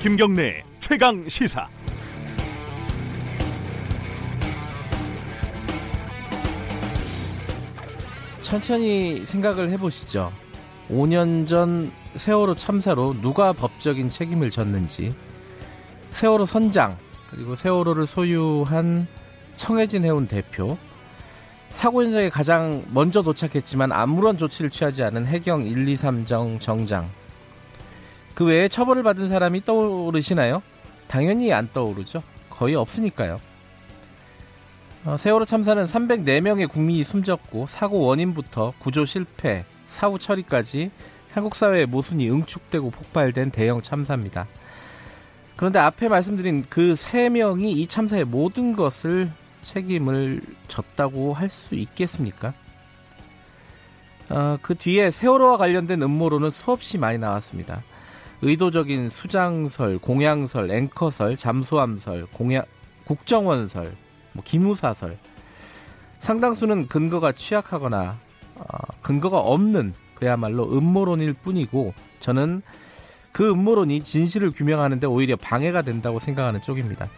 김경래 최강 시사. 천천히 생각을 해보시죠. 5년 전 세월호 참사로 누가 법적인 책임을 졌는지, 세월호 선장, 그리고 세월호를 소유한 청해진 해운 대표, 사고 현장에 가장 먼저 도착했지만 아무런 조치를 취하지 않은 해경 1, 2, 3정 정장. 그 외에 처벌을 받은 사람이 떠오르시나요? 당연히 안 떠오르죠. 거의 없으니까요. 어, 세월호 참사는 304명의 국민이 숨졌고 사고 원인부터 구조 실패, 사후 처리까지 한국 사회의 모순이 응축되고 폭발된 대형 참사입니다. 그런데 앞에 말씀드린 그 세 명이 이 참사의 모든 것을 책임을 졌다고 할 수 있겠습니까? 어, 그 뒤에 세월호와 관련된 음모론은 수없이 많이 나왔습니다. 의도적인 수장설, 공양설, 앵커설, 잠수함설, 공양, 국정원설, 뭐 기무사설. 상당수는 근거가 취약하거나 어, 근거가 없는 그야말로 음모론일 뿐이고 저는 그 음모론이 진실을 규명하는데 오히려 방해가 된다고 생각하는 쪽입니다.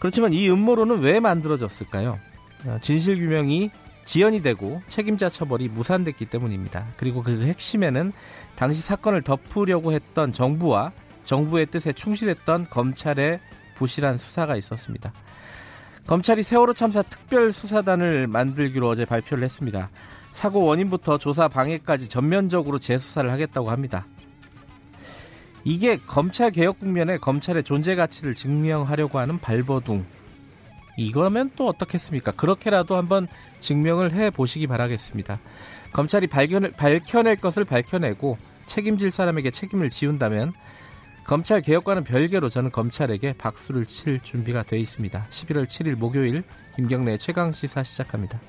그렇지만 이 음모론은 왜 만들어졌을까요? 어, 진실 규명이 지연이 되고 책임자 처벌이 무산됐기 때문입니다. 그리고 그 핵심에는 당시 사건을 덮으려고 했던 정부와 정부의 뜻에 충실했던 검찰의 부실한 수사가 있었습니다. 검찰이 세월호 참사 특별수사단을 만들기로 어제 발표를 했습니다. 사고 원인부터 조사 방해까지 전면적으로 재수사를 하겠다고 합니다. 이게 검찰 개혁 국면에 검찰의 존재 가치를 증명하려고 하는 발버둥. 이거면 또 어떻겠습니까? 그렇게라도 한번 증명을 해 보시기 바라겠습니다. 검찰이 발견, 밝혀낼 것을 밝혀내고 책임질 사람에게 책임을 지운다면 검찰 개혁과는 별개로 저는 검찰에게 박수를 칠 준비가 되어 있습니다. 11월 7일 목요일 김경래 최강 시사 시작합니다.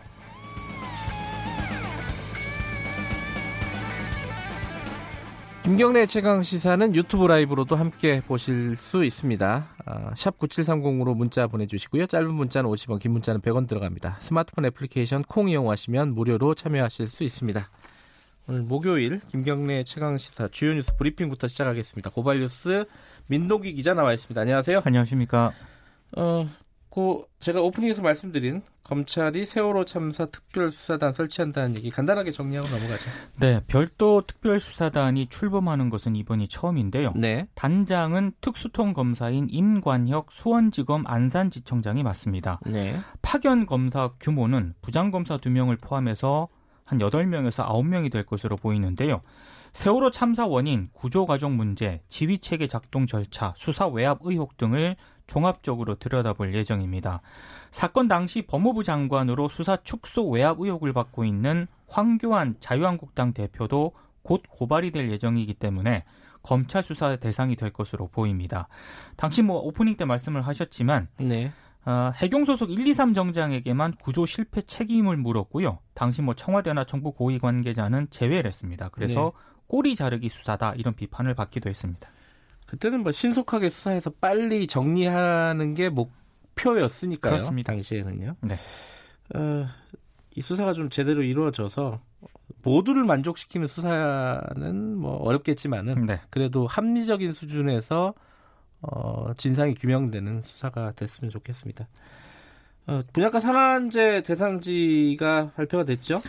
김경래 최강 시사는 유튜브 라이브로도 함께 보실 수 있습니다. 아, 샵 9730으로 문자 보내주시고요. 짧은 문자는 50원, 긴 문자는 100원 들어갑니다. 스마트폰 애플리케이션 콩 이용하시면 무료로 참여하실 수 있습니다. 오늘 목요일 김경래 최강 시사 주요 뉴스 브리핑부터 시작하겠습니다. 고발 뉴스 민동기 기자 나와 있습니다. 안녕하세요. 안녕하십니까. 어, 그 제가 오프닝에서 말씀드린 검찰이 세월호 참사 특별수사단 설치한다는 얘기 간단하게 정리하고 넘어가죠. 네, 별도 특별수사단이 출범하는 것은 이번이 처음인데요. 네. 단장은 특수통 검사인 임관혁 수원지검 안산지청장이 맡습니다. 네. 파견 검사 규모는 부장검사 2명을 포함해서 한 8명에서 9명이 될 것으로 보이는데요. 세월호 참사 원인, 구조 과정 문제, 지휘 체계 작동 절차, 수사 외압 의혹 등을 종합적으로 들여다볼 예정입니다. 사건 당시 법무부 장관으로 수사 축소 외압 의혹을 받고 있는 황교안 자유한국당 대표도 곧 고발이 될 예정이기 때문에 검찰 수사 대상이 될 것으로 보입니다. 당시 뭐 오프닝 때 말씀을 하셨지만 네. 어, 해경 소속 1, 2, 3 정장에게만 구조 실패 책임을 물었고요. 당시 뭐 청와대나 정부 고위 관계자는 제외를 했습니다. 그래서 네. 꼬리 자르기 수사다 이런 비판을 받기도 했습니다. 그때는 뭐 신속하게 수사해서 빨리 정리하는 게 목표였으니까요. 그렇습니다. 당시에는요. 네. 어, 이 수사가 좀 제대로 이루어져서 모두를 만족시키는 수사는 뭐 어렵겠지만은 네. 그래도 합리적인 수준에서 어, 진상이 규명되는 수사가 됐으면 좋겠습니다. 어, 분양가 상한제 대상지가 발표가 됐죠?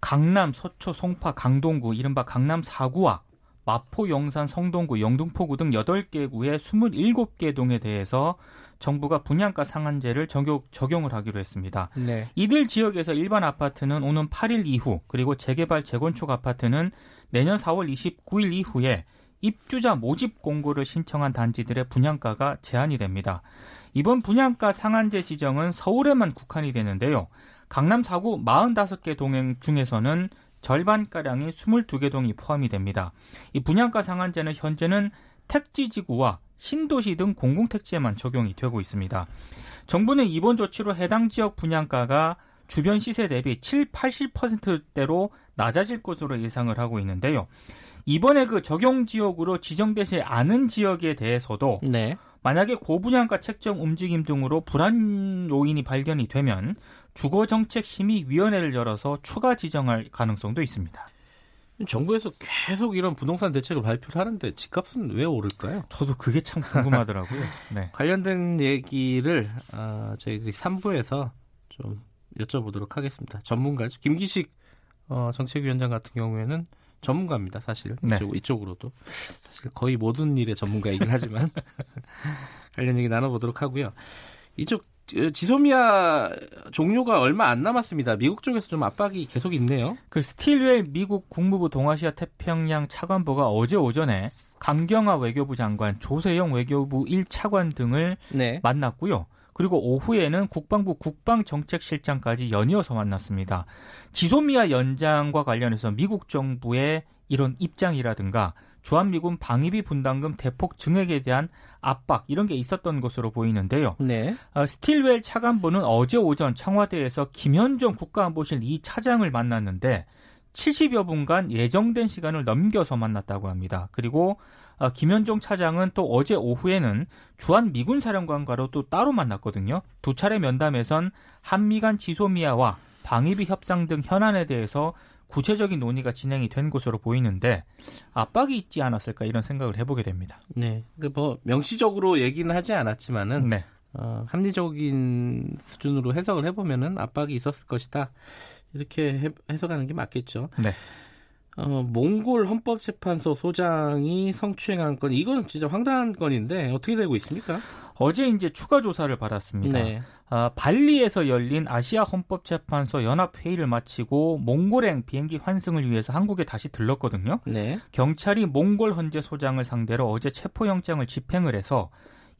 강남, 서초, 송파, 강동구, 이른바 강남 4구와 마포, 영산, 성동구, 영등포구 등 8개 구의 27개 동에 대해서 정부가 분양가 상한제를 적용, 적용 을 하기로 했습니다. 네. 이들 지역에서 일반 아파트는 오는 8일 이후 그리고 재개발 재건축 아파트는 내년 4월 29일 이후에 입주자 모집 공고를 신청한 단지들의 분양가가 제한이 됩니다. 이번 분양가 상한제 지정은 서울에만 국한이 되는데요. 강남 4구 45개 동행 중에서는 절반가량의 22개 동이 포함이 됩니다. 이 분양가 상한제는 현재는 택지지구와 신도시 등 공공택지에만 적용이 되고 있습니다. 정부는 이번 조치로 해당 지역 분양가가 주변 시세 대비 7, 80%대로 낮아질 것으로 예상을 하고 있는데요. 이번에 그 적용 지역으로 지정되지 않은 지역에 대해서도 네. 만약에 고분양가 책정 움직임 등으로 불안 요인이 발견이 되면 주거정책심의위원회를 열어서 추가 지정할 가능성도 있습니다. 정부에서 계속 이런 부동산 대책을 발표를 하는데 집값은 왜 오를까요? 저도 그게 참 궁금하더라고요. 네. 관련된 얘기를 어, 저희들이 3부에서 좀 여쭤보도록 하겠습니다. 전문가죠. 김기식 어, 정책위원장 같은 경우에는 전문가입니다. 사실 네. 이쪽, 이쪽 으로도 사실 거의 모든 일의 전문가이긴 하지만 관련 얘기 나눠보도록 하고요. 이쪽 어, 지소미아 종료가 얼마 안 남았습니다. 미국 쪽에서 좀 압박이 계속 있네요. 그 스틸웰 미국 국무부 동아시아 태평양 차관보가 어제 오전에 강경화 외교부 장관, 조세영 외교부 1차관 등을 네. 만났고요. 그리고 오후에는 국방부 국방정책실장까지 연이어서 만났습니다. 지소미아 연장과 관련해서 미국 정부의 이런 입장이라든가 주한미군 방위비 분담금 대폭 증액에 대한 압박 이런 게 있었던 것으로 보이는데요. 네. 어, 스틸웰 차관보는 어제 오전 청와대에서 김현종 국가안보실 2 차장을 만났는데 70여 분간 예정된 시간을 넘겨서 만났다고 합니다. 그리고 어, 김현종 차장은 또 어제 오후에는 주한 미군 사령관과로 또 따로 만났거든요. 두 차례 면담에선 한미 간 지소미아와 방위비 협상 등 현안에 대해서 구체적인 논의가 진행이 된 것으로 보이는데 압박이 있지 않았을까 이런 생각을 해보게 됩니다. 네. 그뭐 명시적으로 얘기는 하지 않았지만은 네. 어, 합리적인 수준으로 해석을 해보면은 압박이 있었을 것이다. 이렇게 해, 해석하는 게 맞겠죠. 네. 어, 몽골 헌법재판소 소장이 성추행한 건 이건 진짜 황당한 건인데 어떻게 되고 있습니까? 어제 이제 추가 조사를 받았습니다. 네. 아, 발리에서 열린 아시아 헌법재판소 연합 회의를 마치고 몽골행 비행기 환승을 위해서 한국에 다시 들렀거든요. 네. 경찰이 몽골 헌재 소장을 상대로 어제 체포영장을 집행을 해서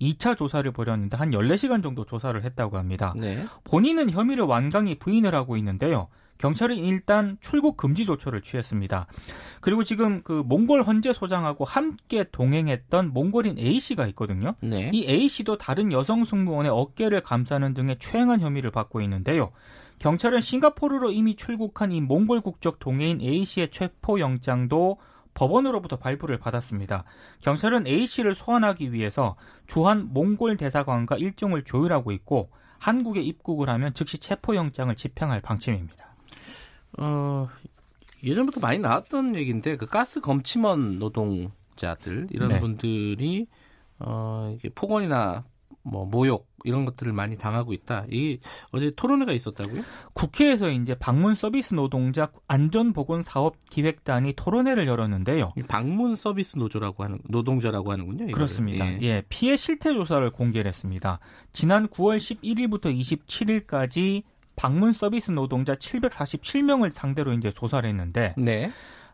2차 조사를 벌였는데 한 14시간 정도 조사를 했다고 합니다. 네. 본인은 혐의를 완강히 부인을 하고 있는데요. 경찰은 일단 출국 금지 조처를 취했습니다. 그리고 지금 그 몽골 헌재 소장하고 함께 동행했던 몽골인 A 씨가 있거든요. 네. 이 A 씨도 다른 여성 승무원의 어깨를 감싸는 등의 추행한 혐의를 받고 있는데요. 경찰은 싱가포르로 이미 출국한 이 몽골 국적 동해인 A 씨의 체포 영장도 법원으로부터 발부를 받았습니다. 경찰은 A 씨를 소환하기 위해서 주한 몽골 대사관과 일정을 조율하고 있고 한국에 입국을 하면 즉시 체포 영장을 집행할 방침입니다. 어, 예전부터 많이 나왔던 얘기인데 그 가스 검침원 노동자들 이런 네. 분들이 어, 이게 폭언이나 뭐 모욕 이런 것들을 많이 당하고 있다. 이게 어제 토론회가 있었다고요? 국회에서 이제 방문 서비스 노동자 안전보건 사업 기획단이 토론회를 열었는데요. 이 방문 서비스 노조라고 하는 노동자라고 하는군요. 이거를. 그렇습니다. 예. 예. 피해 실태 조사를 공개를 했습니다. 지난 9월 11일부터 27일까지 방문 서비스 노동자 747명을 상대로 이제 조사를 했는데 네.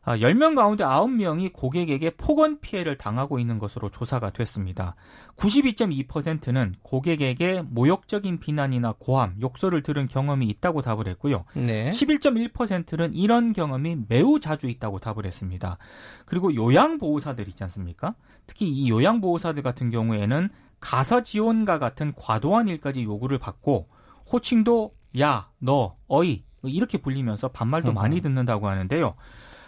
아, 10명 가운데 9명이 고객에게 폭언 피해를 당하고 있는 것으로 조사가 됐습니다. 92.2%는 고객에게 모욕적인 비난이나 고함, 욕설을 들은 경험이 있다고 답을 했고요. 네. 11.1%는 이런 경험이 매우 자주 있다고 답을 했습니다. 그리고 요양보호사들 있지 않습니까? 특히 이 요양보호사들 같은 경우에는 가사 지원과 같은 과도한 일까지 요구를 받고 호칭도 야, 너, 어이 이렇게 불리면서 반말도 음. 많이 듣는다고 하는데요.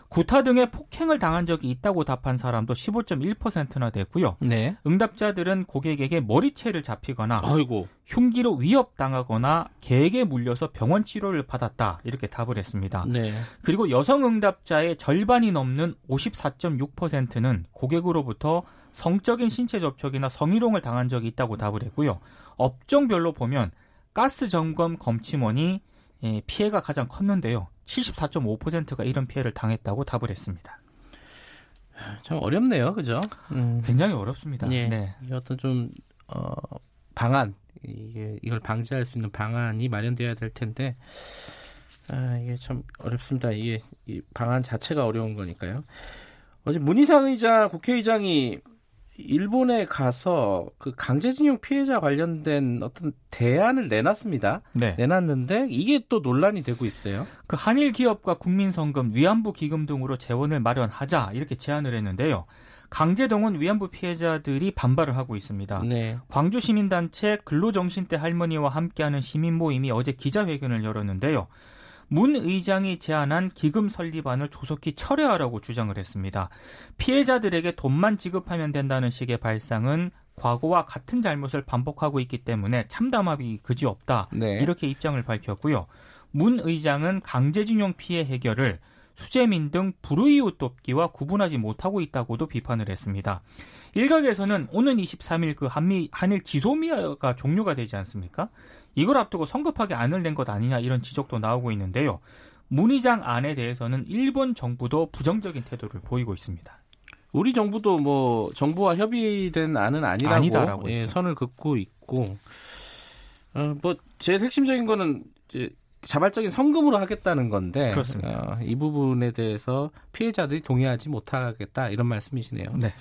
구타 등의 폭행을 당한 적이 있다고 답한 사람도 15.1%나 됐고요. 네. 응답자들은 고객에게 머리채를 잡히거나 아이고. 흉기로 위협당하거나 개에게 물려서 병원 치료를 받았다 이렇게 답을 했습니다. 네. 그리고 여성 응답자의 절반이 넘는 54.6%는 고객으로부터 성적인 신체 접촉이나 성희롱을 당한 적이 있다고 답을 했고요. 업종별로 보면 가스 점검 검침원이 예, 피해가 가장 컸는데요. 74.5%가 이런 피해를 당했다고 답을 했습니다. 참 어렵네요. 그죠? 음. 굉장히 어렵습니다. 예. 네. 이 어떤 좀 어, 방안 이게 이걸 방지할 수 있는 방안이 마련돼야 될 텐데 아, 이게 참 어렵습니다. 이게 이 방안 자체가 어려운 거니까요. 어제 문희상 의장 국회의장이 일본에 가서 그 강제징용 피해자 관련된 어떤 대안을 내놨습니다. 네. 내놨는데 이게 또 논란이 되고 있어요. 그 한일 기업과 국민성금, 위안부 기금 등으로 재원을 마련하자 이렇게 제안을 했는데요. 강제동원 위안부 피해자들이 반발을 하고 있습니다. 네. 광주 시민단체 근로정신대 할머니와 함께하는 시민 모임이 어제 기자회견을 열었는데요. 문 의장이 제안한 기금 설립안을 조속히 철회하라고 주장을 했습니다. 피해자들에게 돈만 지급하면 된다는 식의 발상은 과거와 같은 잘못을 반복하고 있기 때문에 참담함이 그지없다. 네. 이렇게 입장을 밝혔고요. 문 의장은 강제징용 피해 해결을 수재민 등 불우이웃 돕기와 구분하지 못하고 있다고도 비판을 했습니다. 일각에서는 오는 23일 그 한미 한일 지소미아가 종료가 되지 않습니까? 이걸 앞두고 성급하게 안을 낸 것 아니냐 이런 지적도 나오고 있는데요. 문의장 안에 대해서는 일본 정부도 부정적인 태도를 보이고 있습니다. 우리 정부도 뭐 정부와 협의된 안은 아니라고, 아니다라고 예. 선을 긋고 있고 어, 뭐 제일 핵심적인 거는 이제 자발적인 성금으로 하겠다는 건데 그렇습니다. 어, 이 부분에 대해서 피해자들이 동의하지 못하겠다 이런 말씀이시네요. 네.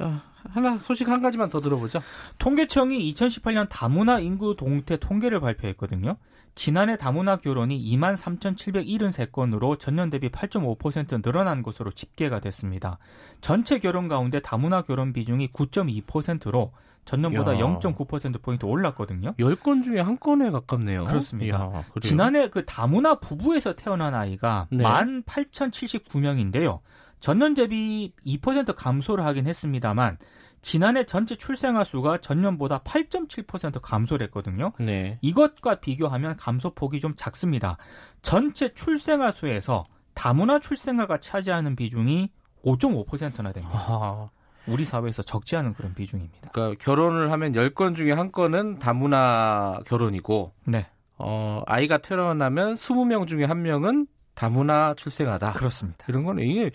어, 하나 소식 한 가지만 더 들어보죠. 통계청이 2018년 다문화 인구 동태 통계를 발표했거든요. 지난해 다문화 결혼이 2만 3,773건으로 전년 대비 8.5% 늘어난 것으로 집계가 됐습니다. 전체 결혼 가운데 다문화 결혼 비중이 9.2%로 전년보다 야. 0.9%포인트 올랐거든요. 10건 중에 한 건에 가깝네요. 그렇습니다. 그래요? 지난해 그 다문화 부부에서 태어난 아이가 네. 18,079명인데요. 전년 대비 2% 감소를 하긴 했습니다만 지난해 전체 출생아 수가 전년보다 8.7% 감소를 했거든요. 네. 이것과 비교하면 감소폭이 좀 작습니다. 전체 출생아 수에서 다문화 출생아가 차지하는 비중이 5.5%나 됩니다. 아, 우리 사회에서 적지 않은 그런 비중입니다. 그러니까 결혼을 하면 10건 중에 한 건은 다문화 결혼이고 네, 어, 아이가 태어나면 20명 중에 한 명은 다문화 출생하다. 그렇습니다. 이런 거는 이게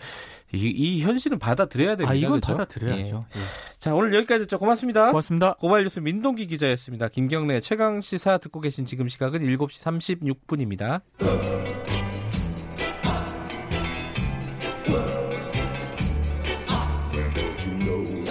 이, 이 현실은 받아들여야 됩니다. 아, 이건 그죠? 받아들여야죠. 예. 자, 오늘 여기까지 듣죠. 고맙습니다. 고맙습니다. 고발 뉴스 민동기 기자였습니다. 김경래 최강 시사 듣고 계신 지금 시각은 7시 36분입니다.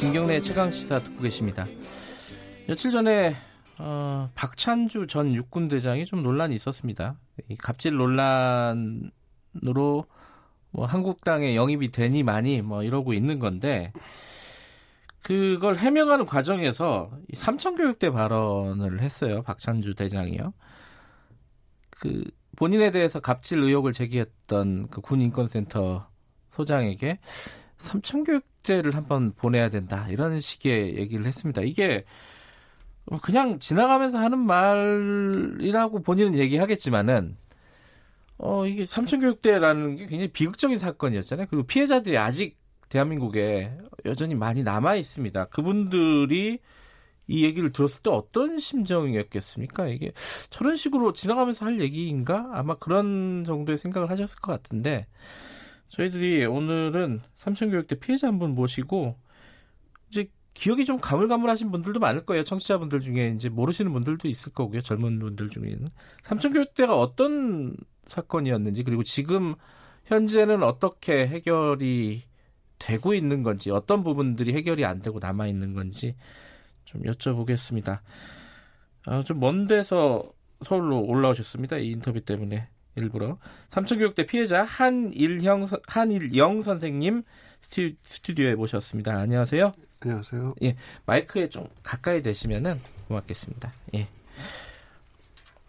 김경래 최강 시사 듣고 계십니다. 며칠 전에 어, 박찬주 전 육군 대장이 좀 논란이 있었습니다. 이 갑질 논란으로 뭐 한국당에 영입이 되니 많이 뭐 이러고 있는 건데 그걸 해명하는 과정에서 이 삼천 교육대 발언을 했어요. 박찬주 대장이요. 그 본인에 대해서 갑질 의혹을 제기했던 그 군인권센터 소장에게 삼천교육대를 한번 보내야 된다 이런 식의 얘기를 했습니다. 이게 그냥 지나가면서 하는 말이라고 본인은 얘기하겠지만은 어 이게 삼천교육대라는 게 굉장히 비극적인 사건이었잖아요. 그리고 피해자들이 아직 대한민국에 여전히 많이 남아 있습니다. 그분들이 이 얘기를 들었을 때 어떤 심정이었겠습니까? 이게 저런 식으로 지나가면서 할 얘기인가? 아마 그런 정도의 생각을 하셨을 것 같은데 저희들이 오늘은 삼천교육대 피해자 한 분 모시고 이제 기억이 좀 가물가물하신 분들도 많을 거예요. 청취자분들 중에 이제 모르시는 분들도 있을 거고요. 젊은 분들 중에는 삼천교육대가 어떤 사건이었는지 그리고 지금 현재는 어떻게 해결이 되고 있는 건지 어떤 부분들이 해결이 안 되고 남아 있는 건지 좀 여쭤보겠습니다. 아, 좀 먼 데서 서울로 올라오셨습니다. 이 인터뷰 때문에 일부러 삼천교육대 피해자 한일형 선- 한일영 선생님 스튜, 스튜디오에 모셨습니다. 안녕하세요. 안녕하세요. 마이크에 좀 가까이 대시면은 고맙겠습니다. 예.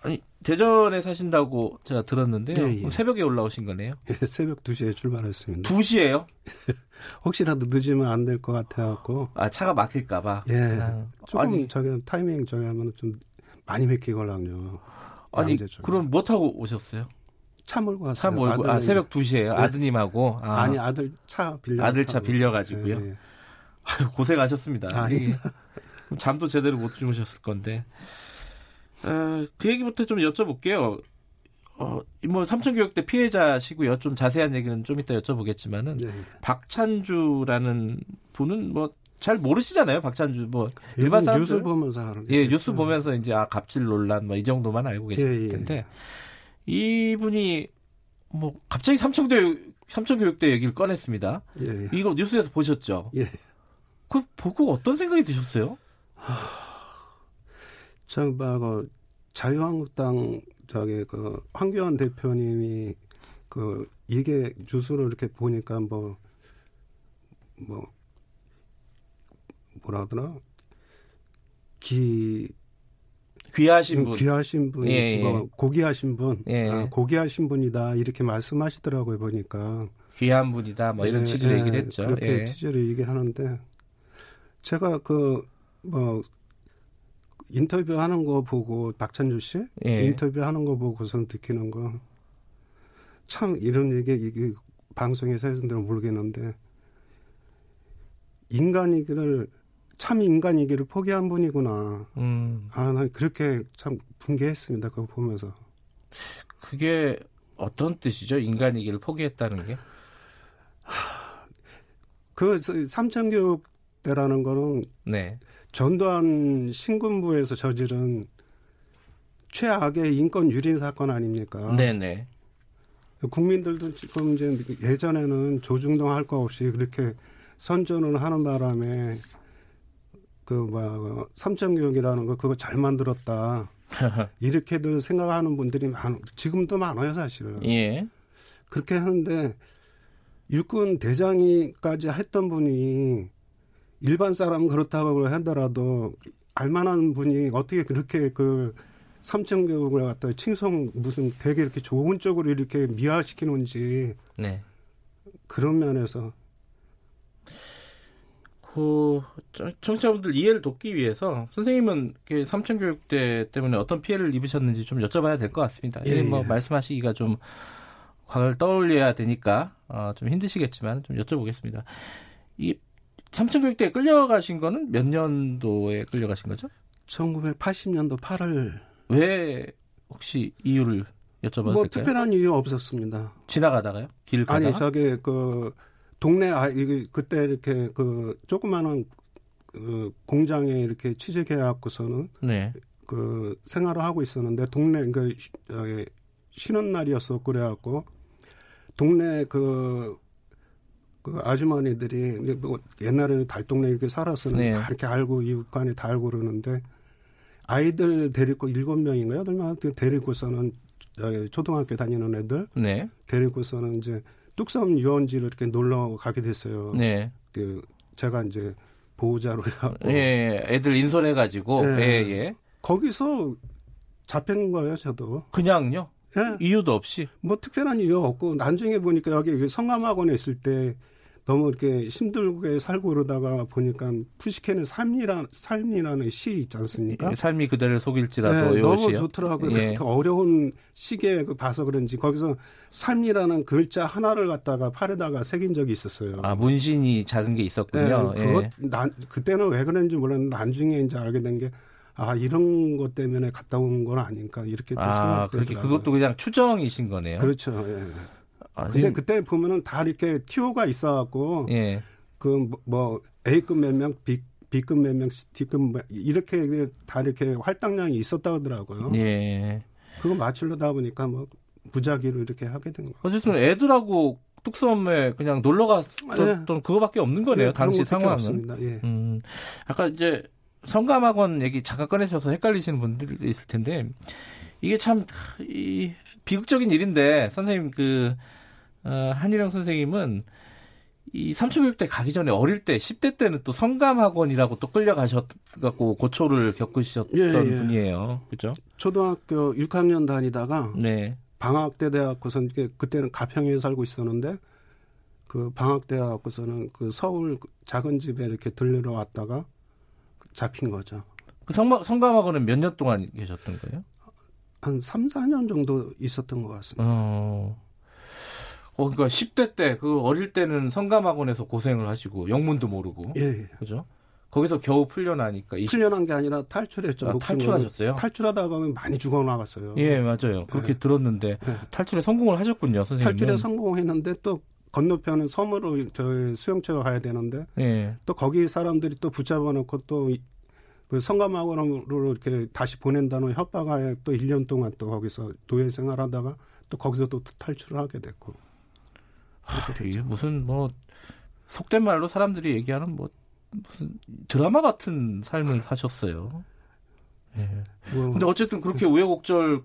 아니 대전에 사신다고 제가 들었는데요. 예, 예. 새벽에 올라오신 거네요. 예, 새벽 2시에 출발했습니다. 2시에요? 혹시라도 늦으면 안 될 것 같아갖고. 아 차가 막힐까봐. 예. 아, 조금 아니- 저기 타이밍 저기 하면 좀 많이 막히걸랑요. 아니 쪽에. 그럼 뭐 타고 오셨어요? 차 몰고 왔어요. 차 몰고 아 새벽 2시에요. 아드님하고 아, 아니 아들 차 빌려. 아들 차 빌려 가지고요? 예, 예. 아유, 고생하셨습니다. 아, 예. 잠도 제대로 못 주무셨을 건데. 어, 그 얘기부터 좀 여쭤볼게요. 어, 뭐 삼천교육대 피해자시고요. 좀 자세한 얘기는 좀 이따 여쭤보겠지만은 예, 예. 박찬주라는 분은 뭐 잘 모르시잖아요. 박찬주 뭐 일반 사람들 뉴스 보면서 하는 게 예. 뉴스 보면서 이제 아 갑질 논란 뭐 이 정도만 알고 계셨을 예, 예. 텐데 이분이 뭐 갑자기 삼천교 삼천교육대 얘기를 꺼냈습니다. 예, 예. 이거 뉴스에서 보셨죠? 예. 그 보고 어떤 생각이 드셨어요? 저그 자유한국당 저기 그 황교안 대표님이 그 이게 주소를 이렇게 보니까 뭐뭐 뭐 라 하더라 기 귀하신 분. 귀하신 분, 예, 예. 뭐 고귀하신 분, 예. 아, 고귀하신 분이다 이렇게 말씀하시더라고요 보니까 귀한 분이다. 뭐 이런 예, 취지로 예, 얘기를 했죠. 그렇게 예. 취지로 얘기하는데 제가 그 뭐 인터뷰하는 거 보고 박찬주 씨 예. 인터뷰하는 거 보고선 느끼는 거 참 이런 얘기 이게 방송에서 해서는 모르겠는데 인간이기를 참 인간이기를 포기한 분이구나. 음. 아, 난 그렇게 참 분개했습니다. 그거 보면서. 그게 어떤 뜻이죠? 인간이기를 포기했다는 게? 그 삼천교육대라는 거는 네. 전두환 신군부에서 저지른 최악의 인권 유린 사건 아닙니까? 네네. 국민들도 지금 이제 예전에는 조중동 할 거 없이 그렇게 선전을 하는 바람에 그뭐 삼천교육이라는 거 그거 잘 만들었다 이렇게들 생각하는 분들이 많 지금도 많아요 사실은 예. 그렇게 하는데 육군 대장이까지 했던 분이 일반 사람은 그렇다고 하더라도 알만한 분이 어떻게 그렇게 그 삼천교육을 갖다 칭송 무슨 되게 이렇게 좋은 쪽으로 이렇게 미화시키는지 네. 그런 면에서 그 청- 청취자분들 이해를 돕기 위해서 선생님은 그 삼천 교육대 때문에 어떤 피해를 입으셨는지 좀 여쭤봐야 될 것 같습니다. 예, 예, 뭐 예. 말씀하시기가 좀 과거를 떠올려야 되니까 어, 좀 힘드시겠지만 좀 여쭤보겠습니다. 이 삼천 교육대에 끌려가신 거는 몇 년도에 끌려가신 거죠? 1980년도 8월 왜 혹시 이유를 여쭤봐도 뭐 될까요? 특별한 이유 없었습니다. 지나가다가요? 길 가다가? 아니 저기 그 동네 아 이게 그때 이렇게 그 조그마한 그 공장에 이렇게 취직해 갖고서는 네. 그 생활을 하고 있었는데 동네 그 쉬- 쉬는 날이었어 그래갖고 동네 그, 그 아주머니들이 뭐 옛날에는 달동네 이렇게 살았었는데 네. 다 이렇게 알고 이웃간에 다 알고 그러는데 아이들 데리고 일곱 명인가 여덟 명 데리고서는 저기 초등학교 다니는 애들 네. 데리고서는 이제 뚝섬 유원지를 이렇게 놀러 가게 됐어요. 네. 그 제가 이제 보호자로 해갖고 예, 애들 인솔해 가지고, 예. 예, 예. 거기서 잡힌 거예요, 저도. 그냥요? 예. 이유도 없이? 뭐 특별한 이유 없고 나중에 보니까 여기 그 성감학원에 있을 때 너무 이렇게 힘들게 살고 그러다가 보니까 푸시케는 삶이라 삶이라는 시 있지 않습니까? 예, 삶이 그대를 속일지라도 네, 요 너무 시요? 좋더라고요. 예. 그 어려운 시기에 그 봐서 그런지 거기서 삶이라는 글자 하나를 갖다가 팔에다가 새긴 적이 있었어요. 아 문신이 작은 게 있었군요. 네, 예. 그것 난 그때는 왜 그랬는지 몰랐는데 나중에 이제 알게 된 게 아 이런 것 때문에 갔다 온 건 아닌가 이렇게 또아 그렇게 생각되더라고요. 그것도 그냥 추정이신 거네요. 그렇죠. 예. 아, 근데 그때 보면은 다 이렇게 티오가 있어갖고 예. 그뭐 A급 몇 명, B B급 몇 명, D급 몇- 이렇게 다 이렇게 활당량이 있었다 그러더라고요. 예. 그거 맞추려다 보니까 뭐 무작위로 이렇게 하게 된 거. 어쨌든 애들하고 뚝섬에 그냥 놀러 갔던 그거밖에 없는 거네요. 예, 당시 상황은. 없습니다. 예. 음, 아까 이제 성감학원 얘기 잠깐 꺼내셔서 헷갈리시는 분들이 있을 텐데 이게 참 이, 비극적인 일인데 선생님 그 어, 한일영 선생님은 이 삼초교육대 가기 전에 어릴 때 10대 때는 또 성감학원이라고 또 끌려가셨갖고 고초를 겪으셨던 예, 예. 분이에요. 그죠? 초등학교 6학년 다니다가 네. 방학 때 돼갖고선 이게 그때는 가평에 살고 있었는데 그 방학 때 갖고서는 그 서울 그 작은 집에 이렇게 들르러 왔다가 잡힌 거죠. 그 성마, 성감학원은 몇 년 동안 계셨던 거예요? 한 3, 4년 정도 있었던 것 같습니다. 어. 어, 그러니까 10대 때, 그 어릴 때는 성감학원에서 고생을 하시고, 영문도 모르고. 예, 예. 그죠? 거기서 겨우 풀려나니까. 20... 풀려난 게 아니라 탈출했죠. 아. 탈출하셨어요? 탈출하다가 많이 죽어나갔어요. 예, 맞아요. 그렇게 들었는데, 예. 탈출에 성공을 하셨군요, 선생님. 탈출에 성공했는데 또 건너편은 섬으로 저 수영체가 가야 되는데 예. 또 거기 사람들이 또 붙잡아 놓고 또 그 성감학원으로 이렇게 다시 보낸다는 협박하에 또 1년 동안 또 거기서 노예 생활하다가 또 거기서 또 탈출을 하게 됐고. 하, 이게 무슨 뭐, 속된 말로 사람들이 얘기하는 뭐, 무슨 드라마 같은 삶을 사셨어요. 예. 뭐 근데 어쨌든 그렇게 우여곡절이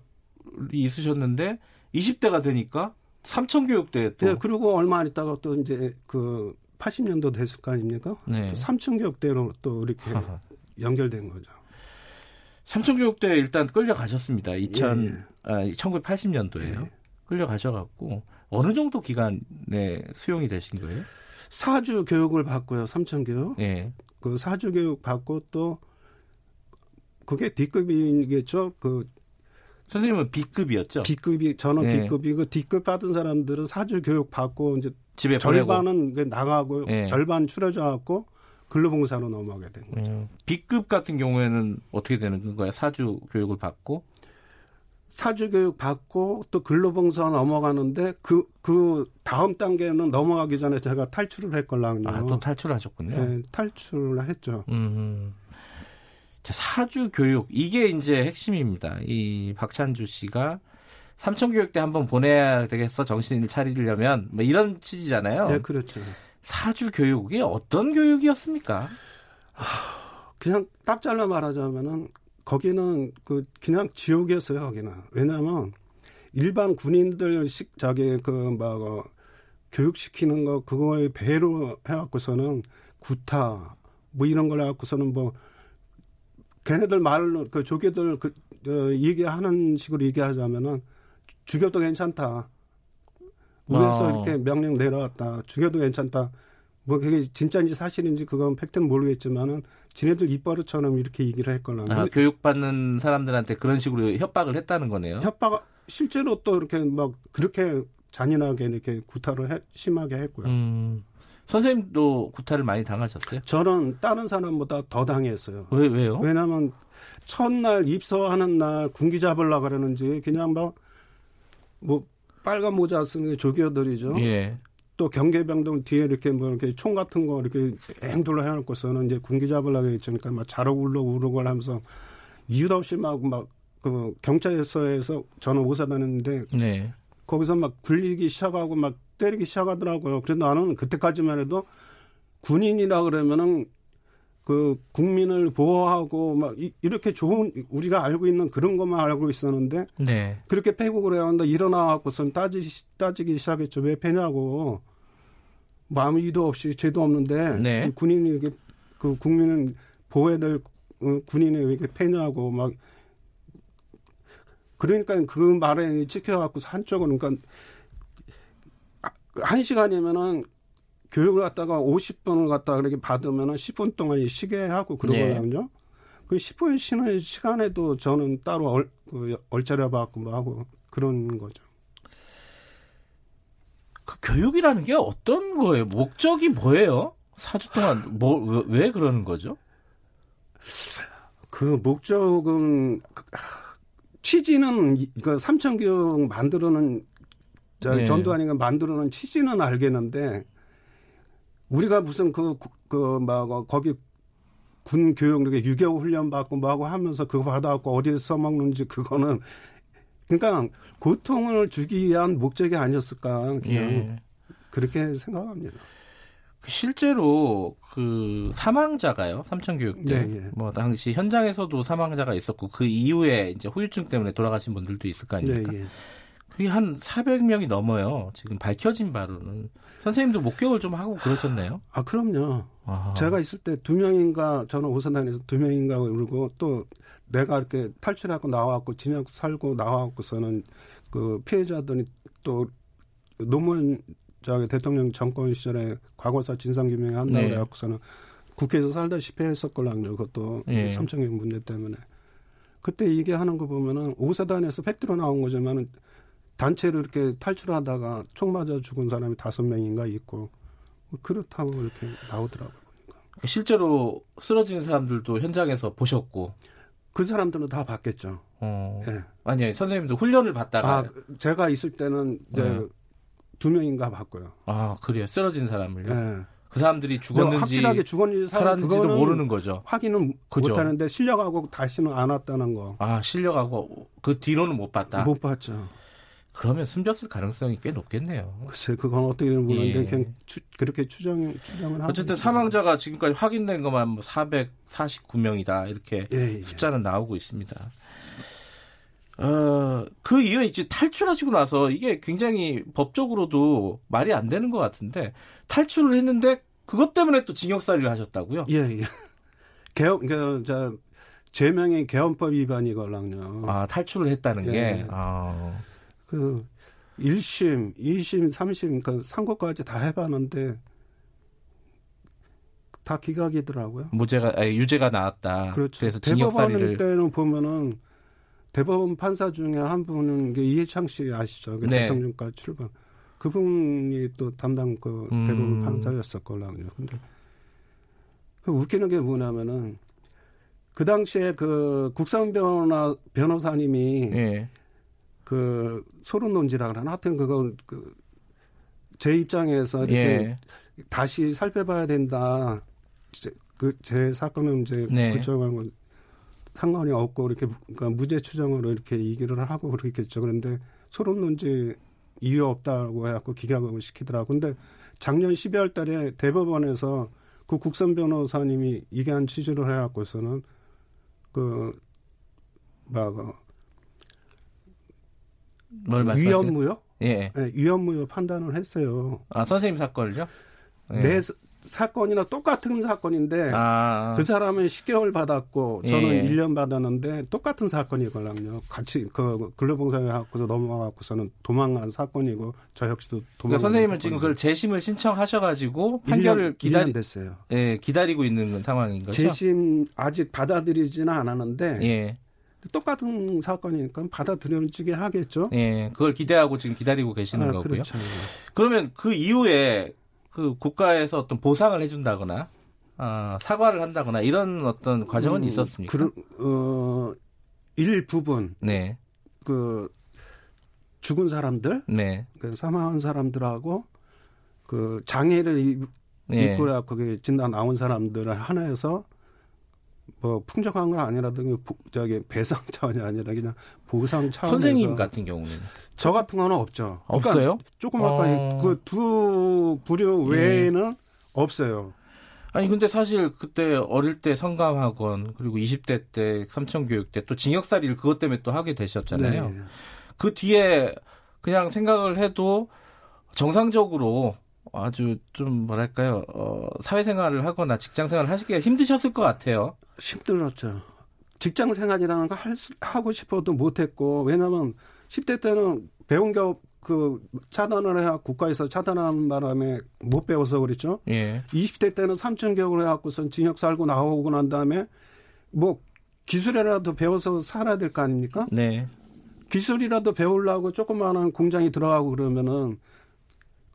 있으셨는데 20대가 되니까 삼천 교육대 또. 예, 그리고 얼마 안 있다가 또 이제 그 80년도 됐을 거 아닙니까? 네. 또 삼천 교육대로 또 이렇게 연결된 거죠. 삼천 교육대 일단 끌려가셨습니다. 2000, 예, 예. 아, 1980년도에요. 예. 끌려가셔 갖고 어느 정도 기간에 수용이 되신 거예요? 사주 교육을 받고요. 삼천 교육. 예. 그 사주 교육 받고 또 그게 D급이겠죠. 그 선생님은 B급이었죠? D급이 저는 예. D급이고 D급 받은 사람들은 사주 교육 받고 이제 집에 보내고. 절반은 그 나가고 예. 절반 추려져 갖고 근로봉사로 넘어가게 된 거예요. 예. B급 같은 경우에는 어떻게 되는 거야? 사주 교육을 받고 사주 교육 받고 또 근로봉사 넘어가는데 그 그 다음 단계는 넘어가기 전에 제가 탈출을 했걸랑요. 아, 또 탈출하셨군요. 예, 탈출을 했죠. 음. 자, 사주 교육 이게 이제 핵심입니다. 이 박찬주 씨가 삼천교육대 한번 보내야 되겠어 정신을 차리려면 뭐 이런 취지잖아요. 예, 그렇죠. 사주 교육이 어떤 교육이었습니까? 그냥 딱 잘라 말하자면은 거기는 그 그냥 지옥이었어요 거기는. 왜냐하면 일반 군인들 식 저기 그뭐 교육시키는 거 그거에 배로 해갖고서는 구타 뭐 이런 걸 해갖고서는 뭐 걔네들 말로 그 조개들 그 어, 얘기하는 식으로 얘기하자면은 죽여도 괜찮다. 위에서 어. 이렇게 명령 내려왔다. 죽여도 괜찮다. 뭐 그게 진짜인지 사실인지 그건 팩트는 모르겠지만은 지네들 입버릇처럼 이렇게 얘기를 했거나 아, 교육받는 사람들한테 그런 식으로 협박을 했다는 거네요. 협박 실제로 또 이렇게 막 그렇게 잔인하게 이렇게 구타를 해- 심하게 했고요. 음. 선생님도 구타를 많이 당하셨어요? 저는 다른 사람보다 더 당했어요. 왜 왜요? 왜냐하면 첫날 입소하는 날 군기 잡으려 그러는지 그냥 막뭐 빨간 모자 쓰는 게 조교들이죠. 예. 또 경계병동 뒤에 이렇게 뭐 이렇게 총 같은 거 이렇게 앵둘러 해놓고서는 이제 군기 잡으려고 했으니까 막 자러 울러 우르고 하면서 이유도 없이 막 막 그 경찰서에서 저는 오사 다녔는데 네. 거기서 막 굴리기 시작하고 막 때리기 시작하더라고요. 그래서 나는 그때까지만 해도 군인이라 그러면은 그 국민을 보호하고 막 이, 렇게 좋은 우리가 알고 있는 그런 것만 알고 있었는데 네. 그렇게 패고 그래야 한다 일어나 갖고선 따지 따지기 시작했죠. 왜 패냐고. 뭐 아무 이유도 없이 죄도 없는데 네. 그 군인이 이렇게 그 국민은 보호해야 될 어, 군인이 왜 이렇게 패냐고 막 그러니까 그 말에 찍혀갖고 한쪽은 그러니까 아, 한 시간이면은 교육을 갖다가 50분을 갖다 가 그렇게 받으면은 10분 동안 쉬게 하고 네. 그러거든요. 그 10분 쉬는 시간에도 저는 따로 얼, 그 얼차려 받고 뭐 하고 그런 거죠. 그 교육이라는 게 어떤 거예요? 목적이 뭐예요? 사주 동안 뭐 왜 그러는 거죠? 그 목적은 그, 하, 취지는 이- 그 삼천교육 만들어는 저 네. 전두환이가 만들어는 취지는 알겠는데 우리가 무슨 그그막 거기 군 교육 이렇게 유교 훈련 받고 뭐하고 하면서 그거 받아갖고 어디서 써먹는지 그거는 그러니까 고통을 주기 위한 목적이 아니었을까 그냥 예. 그렇게 생각합니다. 그 실제로 그 사망자가요 삼천 교육 때 네, 예. 뭐 당시 현장에서도 사망자가 있었고 그 이후에 이제 후유증 때문에 돌아가신 분들도 있을 거 네, 아닙니까? 예. 그게 한 400명이 넘어요. 지금 밝혀진 바로는 선생님도 목격을 좀 하고 그러셨네요. 아 그럼요. 아하. 제가 있을 때 두 명인가 저는 오선단에서 두 명인가 그러고 또 내가 이렇게 탈출하고 나와갖고 진역 살고 나와갖고서는 그 피해자들이 또 노무현 저기 대통령 정권 시절에 과거사 진상규명 한다고 네. 그래갖고서는 국회에서 살다시피 했었걸랑요. 그것도 예. 삼천경 문제 때문에. 그때 얘기하는 거 보면은 오사단에서 팩트로 나온 거지만은 단체로 이렇게 탈출하다가 총 맞아 죽은 사람이 다섯 명인가 있고 그렇다고 이렇게 나오더라고요. 실제로 쓰러진 사람들도 현장에서 보셨고 그 사람들은 다 봤겠죠. 어. 예. 아니 선생님도 훈련을 받다가 아, 제가 있을 때는 이제 네. 두 명인가 봤고요. 아 그래요 쓰러진 사람을요. 예. 그 사람들이 죽었는지 확실하게 죽었는지 살- 살았는지도 모르는 거죠. 확인은 그죠. 못하는데 실려가고 다시는 안 왔다는 거. 아 실려가고 그 뒤로는 못 봤다. 못 봤죠. 그러면 숨졌을 가능성이 꽤 높겠네요. 글쎄 그건 어떻게 되는 모르는데 예. 그냥 추, 그렇게 추정 추정을 하고 어쨌든. 사망자가 지금까지 확인된 것만 뭐 449명이다 이렇게 예, 예. 숫자는 나오고 있습니다. 어, 그 이후에 이제 탈출하시고 나서 이게 굉장히 법적으로도 말이 안 되는 것 같은데 탈출을 했는데 그것 때문에 또 징역살이를 하셨다고요? 예, 예. 개헌, 그, 저, 죄명이 개헌법 위반이걸랑요. 아, 탈출을 했다는 예. 게. 아. 그, 1심, 2심, 3심, 그, 상고까지 다 해봤는데, 다 기각이더라고요. 무죄가, 아니, 유죄가 나왔다. 그렇죠. 그래서 대법원 징역살이를. 때는 보면은, 대법원 판사 중에 한 분은 그 이해창 씨 아시죠? 그 네. 대통령까지 출범. 그분이 또 담당 그 음. 대법원 판사였었걸랑요. 근데 그 웃기는 게 뭐냐면은 그 당시에 그 국선 변호사 변호사님이 예. 그 소론 논지라 그러나 하여튼 그거 그제 입장에서 이렇게 예. 다시 살펴봐야 된다. 그 제 사건은 이제 네. 구청하고 상관이 없고 이렇게 그러니까 무죄 추정으로 이렇게 얘기를 하고 그렇겠죠. 그런데 소론 논지 이유 없다고 해갖고 기각을 시키더라고. 근데 작년 12월 달에 대법원에서 그 국선 변호사님이 이게 한 취지를 해갖고서는 그, 막, 어? 위헌무효? 예. 네, 위헌무효 판단을 했어요. 아, 선생님 사건을요? 예. 내 사- 사건이나 똑같은 사건인데 아, 그 사람은 10개월 받았고 저는 예. 1년 받았는데 똑같은 사건이걸랑요. 같이 그 근로봉사에 갖고서 넘어가고서는 도망간 사건이고 저 역시도 그러니까 도망간 선생님은 지금 그걸 재심을 신청하셔가지고 판결을 기다리, 1년 됐어요. 예, 기다리고 있는 상황인 거죠? 재심 아직 받아들이지는 않았는데 예, 똑같은 사건이니까 받아들여지게 하겠죠. 예, 그걸 기대하고 지금 기다리고 계시는 아, 거고요. 그렇죠. 그러면 그 이후에 그 국가에서 어떤 보상을 해준다거나 아, 사과를 한다거나 이런 어떤 과정은 음, 있었습니까? 그, 어, 일부분 네, 그 죽은 사람들, 네, 그 사망한 사람들하고 그 장애를 입- 예, 입고 거기 진단 나온 사람들을 하나에서 뭐 풍족한 건 아니라도 그 보- 저기 배상 차원이 아니라 그냥 보상 차원에서 선생님 같은 경우는 저 같은 거는 없죠. 그러니까 없어요? 조금 아까 어. 그두 부류 외에는 없어요. 아니 근데 사실 그때 어릴 때 성감학원 그리고 20대 때 삼천교육 때 또 징역살이를 그것 때문에 또 하게 되셨잖아요. 네. 그 뒤에 그냥 생각을 해도 정상적으로 아주 좀 뭐랄까요 어, 사회생활을 하거나 직장생활을 하시기가 힘드셨을 것 같아요. 힘들었죠. 직장 생활이라는 거할 수- 하고 싶어도 못했고 왜냐하면 10대 때는 배운 게 그 차단을 해야 국가에서 차단하는 바람에 못 배워서 그랬죠. 예, 20대 때는 삼천 개월 해갖고선 징역 살고 나오고 난 다음에 뭐 기술이라도 배워서 살아야 될 거 아닙니까? 네, 기술이라도 배우려고 조그마한 공장이 들어가고 그러면은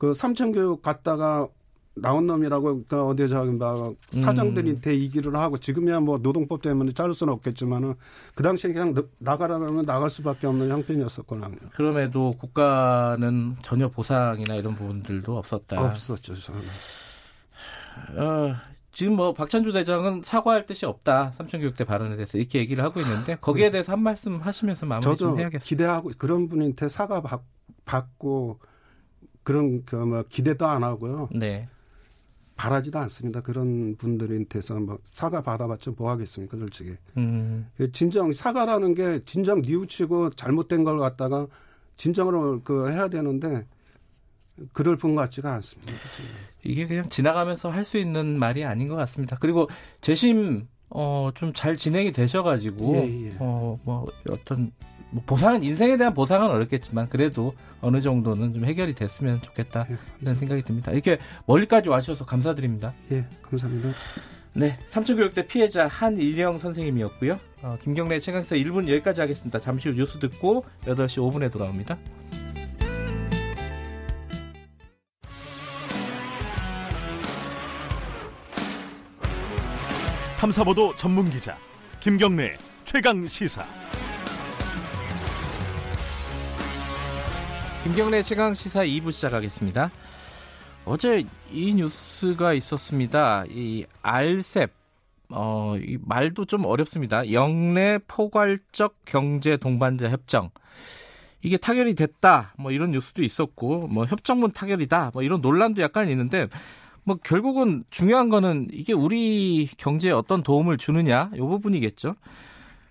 그 삼천 교육 갔다가 나온 놈이라고 그 어디 저기 막 사장들한테 얘기를 하고 지금이야 뭐 노동법 때문에 자를 수는 없겠지만은 그 당시에 그냥 너- 나가라면 나갈 수밖에 없는 형편이었었거든요. 그럼에도 국가는 전혀 보상이나 이런 부분들도 없었다. 없었죠 저는. 어, 지금 뭐 박찬주 대장은 사과할 뜻이 없다. 삼천교육 대 발언에 대해서 이렇게 얘기를 하고 있는데 거기에 대해서 한 말씀 하시면서 마무리 좀 해야겠어요. 기대하고 그런 분한테 사과 받, 받고 그런 그뭐 기대도 안 하고요. 네. 바라지도 않습니다. 그런 분들한테서 뭐 사과 받아봤자 뭐 하겠습니까, 솔직히. 음, 진정 사과라는 게 진정 뉘우치고 잘못된 걸 갖다가 진정으로 그 해야 되는데 그럴 분 같지가 않습니다. 이게 그냥 지나가면서 할 수 있는 말이 아닌 것 같습니다. 그리고 재심 어, 좀 잘 진행이 되셔가지고 예, 예. 어, 뭐 어떤 뭐 보상은 인생에 대한 보상은 어렵겠지만 그래도 어느 정도는 좀 해결이 됐으면 좋겠다 예, 이런 생각이 듭니다. 이렇게 멀리까지 와주셔서 감사드립니다. 예, 감사합니다. 네, 삼천교육대 피해자 한일영 선생님이었고요. 어, 김경래 최강사 1분 여기까지 하겠습니다. 잠시 후 뉴스 듣고 8시 5분에 돌아옵니다. 탐사보도 전문 기자 김경래 최강 시사. 김경래 최강 시사 2부 시작하겠습니다. 어제 이 뉴스가 있었습니다. 이 알셉 어, 이 말도 좀 어렵습니다. 영내 포괄적 경제 동반자 협정. 이게 타결이 됐다. 뭐 이런 뉴스도 있었고, 뭐 협정문 타결이다. 뭐 이런 논란도 약간 있는데, 뭐 결국은 중요한 거는 이게 우리 경제에 어떤 도움을 주느냐, 요 부분이겠죠.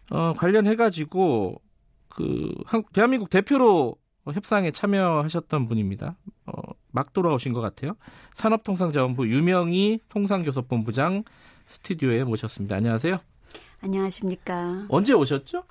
어, 관련해 가지고 그 대한민국 대표로 협상에 참여하셨던 분입니다. 어, 막 돌아오신 것 같아요. 산업통상자원부 유명희 통상교섭본부장 스튜디오에 모셨습니다. 안녕하세요. 안녕하십니까. 언제 오셨죠?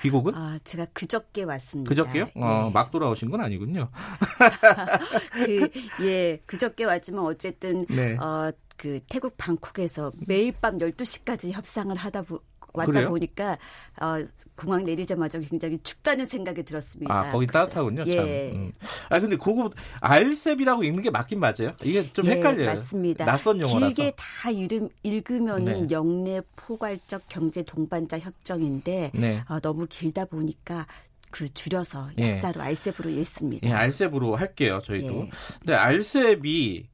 귀국은? 아, 제가 그저께 왔습니다. 그저께요? 예. 어, 막 돌아오신 건 아니군요. 그, 예, 그저께 왔지만 어쨌든, 네. 어, 그 태국 방콕에서 매일 밤 12시까지 협상을 하다 보, 왔다 그래요? 보니까 어, 공항 내리자마자 굉장히 춥다는 생각이 들었습니다. 아, 거기 그래서, 따뜻하군요. 예. 참. 음. 아, 근데 그거 알셉이라고 읽는 게 맞긴 맞아요. 이게 좀 예, 헷갈려요. 맞습니다. 낯선 용어라서. 길게 다 이름 읽으면은 네. 영내 포괄적 경제 동반자 협정인데 네. 어, 너무 길다 보니까 그 줄여서 예. 약자로 알셉으로 읽습니다. 예, 알셉으로 할게요, 저희도. 예. 근데 알셉이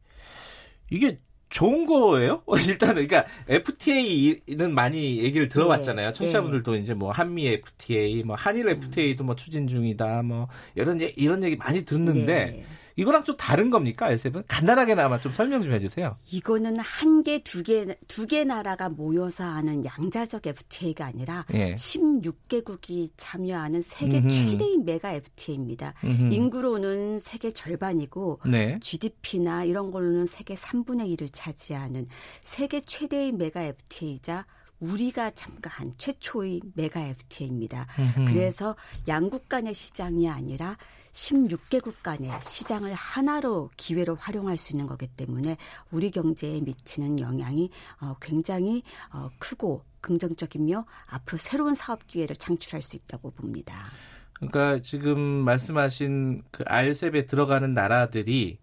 이게 좋은 거예요? 일단은 그러니까 FTA는 많이 얘기를 들어봤잖아요. 예, 청취자분들도 이제 뭐 한미 FTA, 뭐 한일 FTA도 뭐 추진 중이다, 뭐 이런 얘기, 이런 얘기 많이 듣는데 네. 이거랑 좀 다른 겁니까? 알셉은 간단하게나마 좀 설명 좀 해주세요. 이거는 한 개, 두 개, 두 개 나라가 모여서 하는 양자적 FTA가 아니라 예. 16개국이 참여하는 세계 음흠. 최대의 메가 FTA입니다. 음흠. 인구로는 세계 절반이고 네. GDP나 이런 걸로는 세계 3분의 1을 차지하는 세계 최대의 메가 FTA이자 우리가 참가한 최초의 메가 FTA입니다. 음흠. 그래서 양국 간의 시장이 아니라 16개국 간의 시장을 하나로 기회로 활용할 수 있는 거기 때문에 우리 경제에 미치는 영향이 어, 굉장히 어, 크고 긍정적이며 앞으로 새로운 사업 기회를 창출할 수 있다고 봅니다. 그러니까 지금 말씀하신 그 알셉에 들어가는 나라들이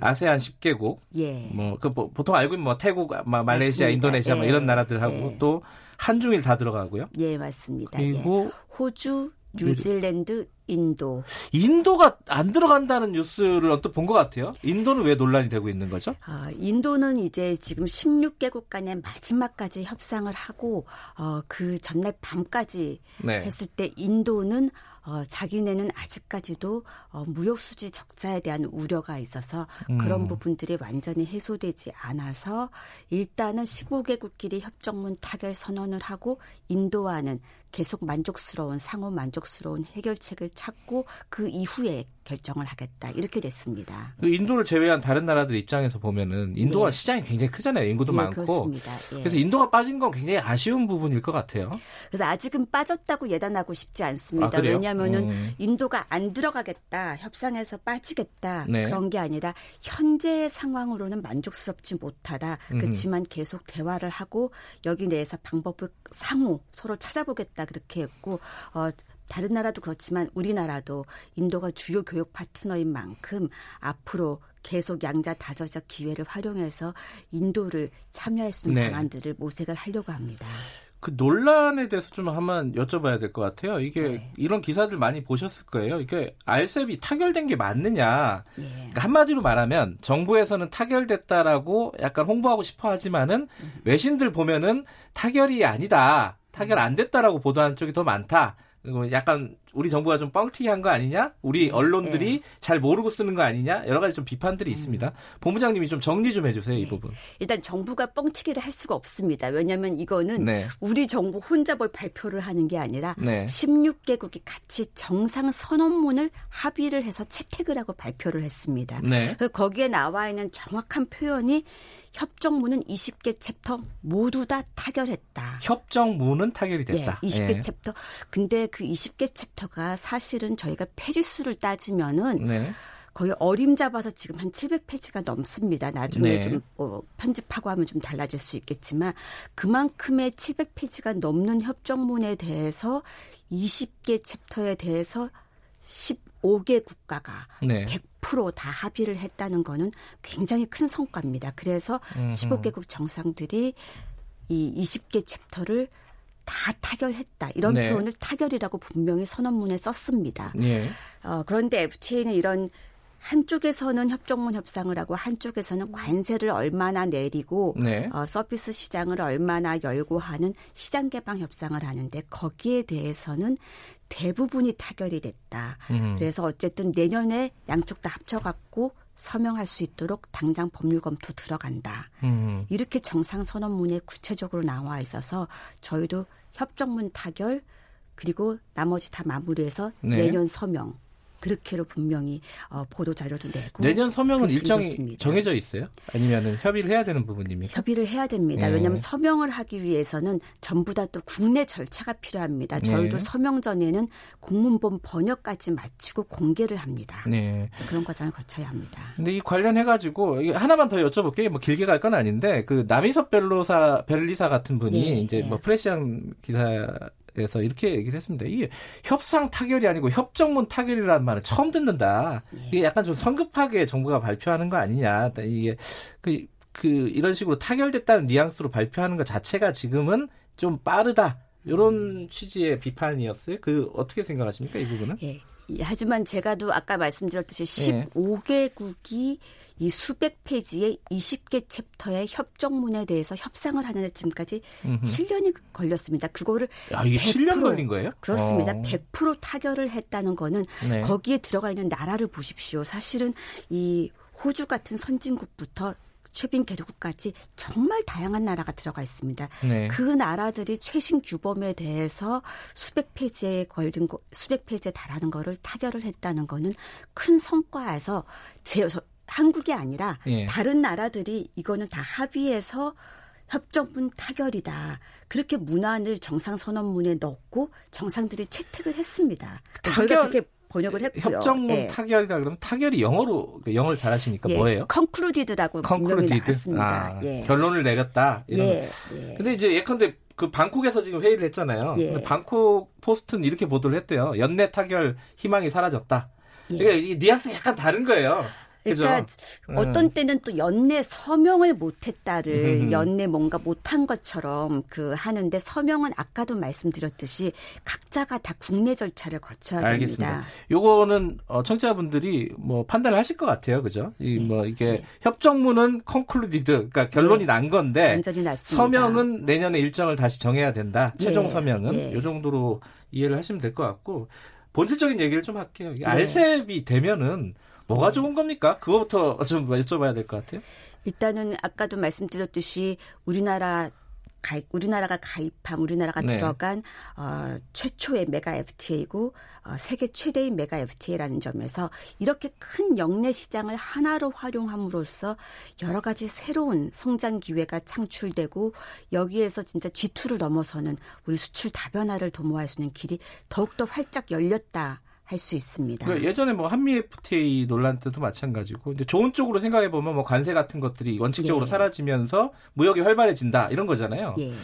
아세안 10개국 예. 뭐, 그, 뭐, 보통 알고 있는 뭐, 태국, 뭐, 말레이시아, 맞습니다. 인도네시아, 뭐, 예. 이런 나라들하고 예. 또, 한중일 다 들어가고요. 예, 맞습니다. 그리고 예. 호주, 뉴질랜드, 인도. 인도가 안 들어간다는 뉴스를 언뜻 본 것 같아요. 인도는 왜 논란이 되고 있는 거죠? 아, 인도는 이제 지금 16개국 간의 마지막까지 협상을 하고 어, 그 전날 밤까지 네. 했을 때 인도는 어, 자기네는 아직까지도 어, 무역 수지 적자에 대한 우려가 있어서 음. 그런 부분들이 완전히 해소되지 않아서 일단은 15개국끼리 협정문 타결 선언을 하고 인도와는 계속 만족스러운 상호 만족스러운 해결책을 찾고 그 이후에 결정을 하겠다 이렇게 됐습니다. 그 인도를 제외한 다른 나라들 입장에서 보면은 인도가 네. 시장이 굉장히 크잖아요. 인구도 예, 많고. 그렇습니다. 예. 그래서 인도가 빠진 건 굉장히 아쉬운 부분일 것 같아요. 그래서 아직은 빠졌다고 예단하고 싶지 않습니다. 아? 왜냐하면은 음. 인도가 안 들어가겠다, 협상에서 빠지겠다 네. 그런 게 아니라 현재의 상황으로는 만족스럽지 못하다. 음흠. 그렇지만 계속 대화를 하고 여기 내에서 방법을 상호 서로 찾아보겠다 그렇게 했고 어, 다른 나라도 그렇지만 우리나라도 인도가 주요 교육 파트너인 만큼 앞으로 계속 양자 다저적 기회를 활용해서 인도를 참여할 수 있는 네. 방안들을 모색을 하려고 합니다. 그 논란에 대해서 좀 한번 여쭤봐야 될 것 같아요. 이게 네. 이런 기사들 많이 보셨을 거예요. 이게 알셉이 타결된 게 맞느냐. 예. 그러니까 한마디로 말하면 정부에서는 타결됐다라고 약간 홍보하고 싶어 하지만은 외신들 보면은 타결이 아니다. 타결 안 됐다라고 보도하는 쪽이 더 많다. 약간 우리 정부가 좀 뻥튀기한 거 아니냐? 우리 언론들이 잘 모르고 쓰는 거 아니냐? 여러 가지 좀 비판들이 있습니다. 본부장님이 좀 정리 좀 해주세요 이 네. 부분. 일단 정부가 뻥튀기를 할 수가 없습니다. 왜냐하면 이거는 네. 우리 정부 혼자 뭘 발표를 하는 게 아니라 네. 16개국이 같이 정상 선언문을 합의를 해서 채택을 하고 발표를 했습니다. 네. 그 거기에 나와 있는 정확한 표현이 협정문은 20개 챕터 모두 다 타결했다. 협정문은 타결이 네, 됐다. 20개 예. 챕터. 근데 그 20개 챕터 가 사실은 저희가 페이지 수를 따지면은 네. 거의 어림잡아서 지금 한 700페이지가 넘습니다. 나중에 네. 좀 어, 편집하고 하면 좀 달라질 수 있겠지만 그만큼의 700페이지가 넘는 협정문에 대해서 20개 챕터에 대해서 15개 국가가 네. 100%다 합의를 했다는 거는 굉장히 큰 성과입니다. 그래서 음흠. 15개국 정상들이 이 20개 챕터를 다 타결했다. 이런 네. 표현을 타결이라고 분명히 선언문에 썼습니다. 예. 어, 그런데 FTA는 이런 한쪽에서는 협정문 협상을 하고 한쪽에서는 관세를 얼마나 내리고 네. 어, 서비스 시장을 얼마나 열고 하는 시장 개방 협상을 하는데 거기에 대해서는 대부분이 타결이 됐다. 음. 그래서 어쨌든 내년에 양쪽 다 합쳐갖고 서명할 수 있도록 당장 법률 검토 들어간다. 음. 이렇게 정상 선언문에 구체적으로 나와 있어서 저희도 협정문 타결 그리고 나머지 다 마무리해서 네. 내년 서명 그렇게로 분명히 어, 보도 자료도 내고 내년 서명은 그 일정이 길었습니다. 정해져 있어요? 아니면은 협의를 해야 되는 부분입니까? 협의를 해야 됩니다. 네. 왜냐하면 서명을 하기 위해서는 전부 다 또 국내 절차가 필요합니다. 저희도 네. 서명 전에는 공문본 번역까지 마치고 공개를 합니다. 네. 그런 과정을 거쳐야 합니다. 근데 이 관련해 가지고 하나만 더 여쭤볼게요. 뭐 길게 갈 건 아닌데 그 남이섭 벨로사 벨리사 같은 분이 예, 이제 예. 뭐 프레시안 기사 에서 이렇게 얘기를 했습니다. 이게 협상 타결이 아니고 협정문 타결이라는 말은 처음 듣는다. 예. 이게 약간 좀 성급하게 정부가 발표하는 거 아니냐. 이게 그, 그 이런 식으로 타결됐다는 뉘앙스로 발표하는 것 자체가 지금은 좀 빠르다. 이런 취지의 비판이었어요. 그 어떻게 생각하십니까 이 부분은? 예. 이- 하지만 제가도 아까 말씀드렸듯이 예. 15개국이 이 수백 페이지의 20개 챕터의 협정문에 대해서 협상을 하는데 지금까지 음흠. 7년이 걸렸습니다. 그거를 야, 이게 7년 100% 걸린 거예요? 그렇습니다. 어. 100% 타결을 했다는 거는 네. 거기에 들어가 있는 나라를 보십시오. 사실은 이 호주 같은 선진국부터 최빈 개도국까지 정말 다양한 나라가 들어가 있습니다. 네. 그 나라들이 최신 규범에 대해서 수백 페이지에 걸린 거, 수백 페이지에 달하는 거를 타결을 했다는 거는 큰 성과에서 제 한국이 아니라 예. 다른 나라들이 이거는 다 합의해서 협정문 타결이다. 그렇게 문안을 정상선언문에 넣고 정상들이 채택을 했습니다. 저희가 타결- 그렇게 번역을 했고요. 협정문 예. 타결이라 그러면 타결이 영어로 그 영어를 잘하시니까 예, 뭐예요? concluded라고 concluded. 나왔습니다. 아, 예. 결론을 내렸다. 이런. 예. 예. 근데 이제 예컨대 그 방콕에서 지금 회의를 했잖아요. 예. 근데 방콕 포스트는 이렇게 보도를 했대요. 연내 타결 희망이 사라졌다. 예. 그러니까 이 뉘앙스가 약간 다른 거예요. 그죠? 그러니까 음. 어떤 때는 또 연내 서명을 못했다를 음흠. 연내 뭔가 못한 것처럼 그 하는데 서명은 아까도 말씀드렸듯이 각자가 다 국내 절차를 거쳐야 알겠습니다. 됩니다. 요거는 어, 청취자분들이 뭐 판단을 하실 것 같아요. 그죠? 이 네. 뭐 이게 네. 협정문은 concluded 그러니까 결론이 네. 난 건데 완전히 났습니다. 서명은 내년에 일정을 다시 정해야 된다. 예, 최종 서명은 예. 요 정도로 이해를 하시면 될 것 같고 본질적인 얘기를 좀 할게요. 네. RCEP이 되면은 뭐가 좋은 겁니까? 그거부터 좀 여쭤봐야 될 것 같아요. 일단은 아까도 말씀드렸듯이 우리나라 가입, 우리나라가 가입한 우리나라가 네. 들어간 어, 최초의 메가 FTA이고 어, 세계 최대의 메가 FTA라는 점에서 이렇게 큰 영내 시장을 하나로 활용함으로써 여러 가지 새로운 성장 기회가 창출되고 여기에서 진짜 G2를 넘어서는 우리 수출 다변화를 도모할 수 있는 길이 더욱더 활짝 열렸다 할 수 있습니다. 그 예전에 뭐 한미 FTA 논란 때도 마찬가지고 이제 좋은 쪽으로 생각해 보면 뭐 관세 같은 것들이 원칙적으로 예. 사라지면서 무역이 활발해진다 이런 거잖아요. 예.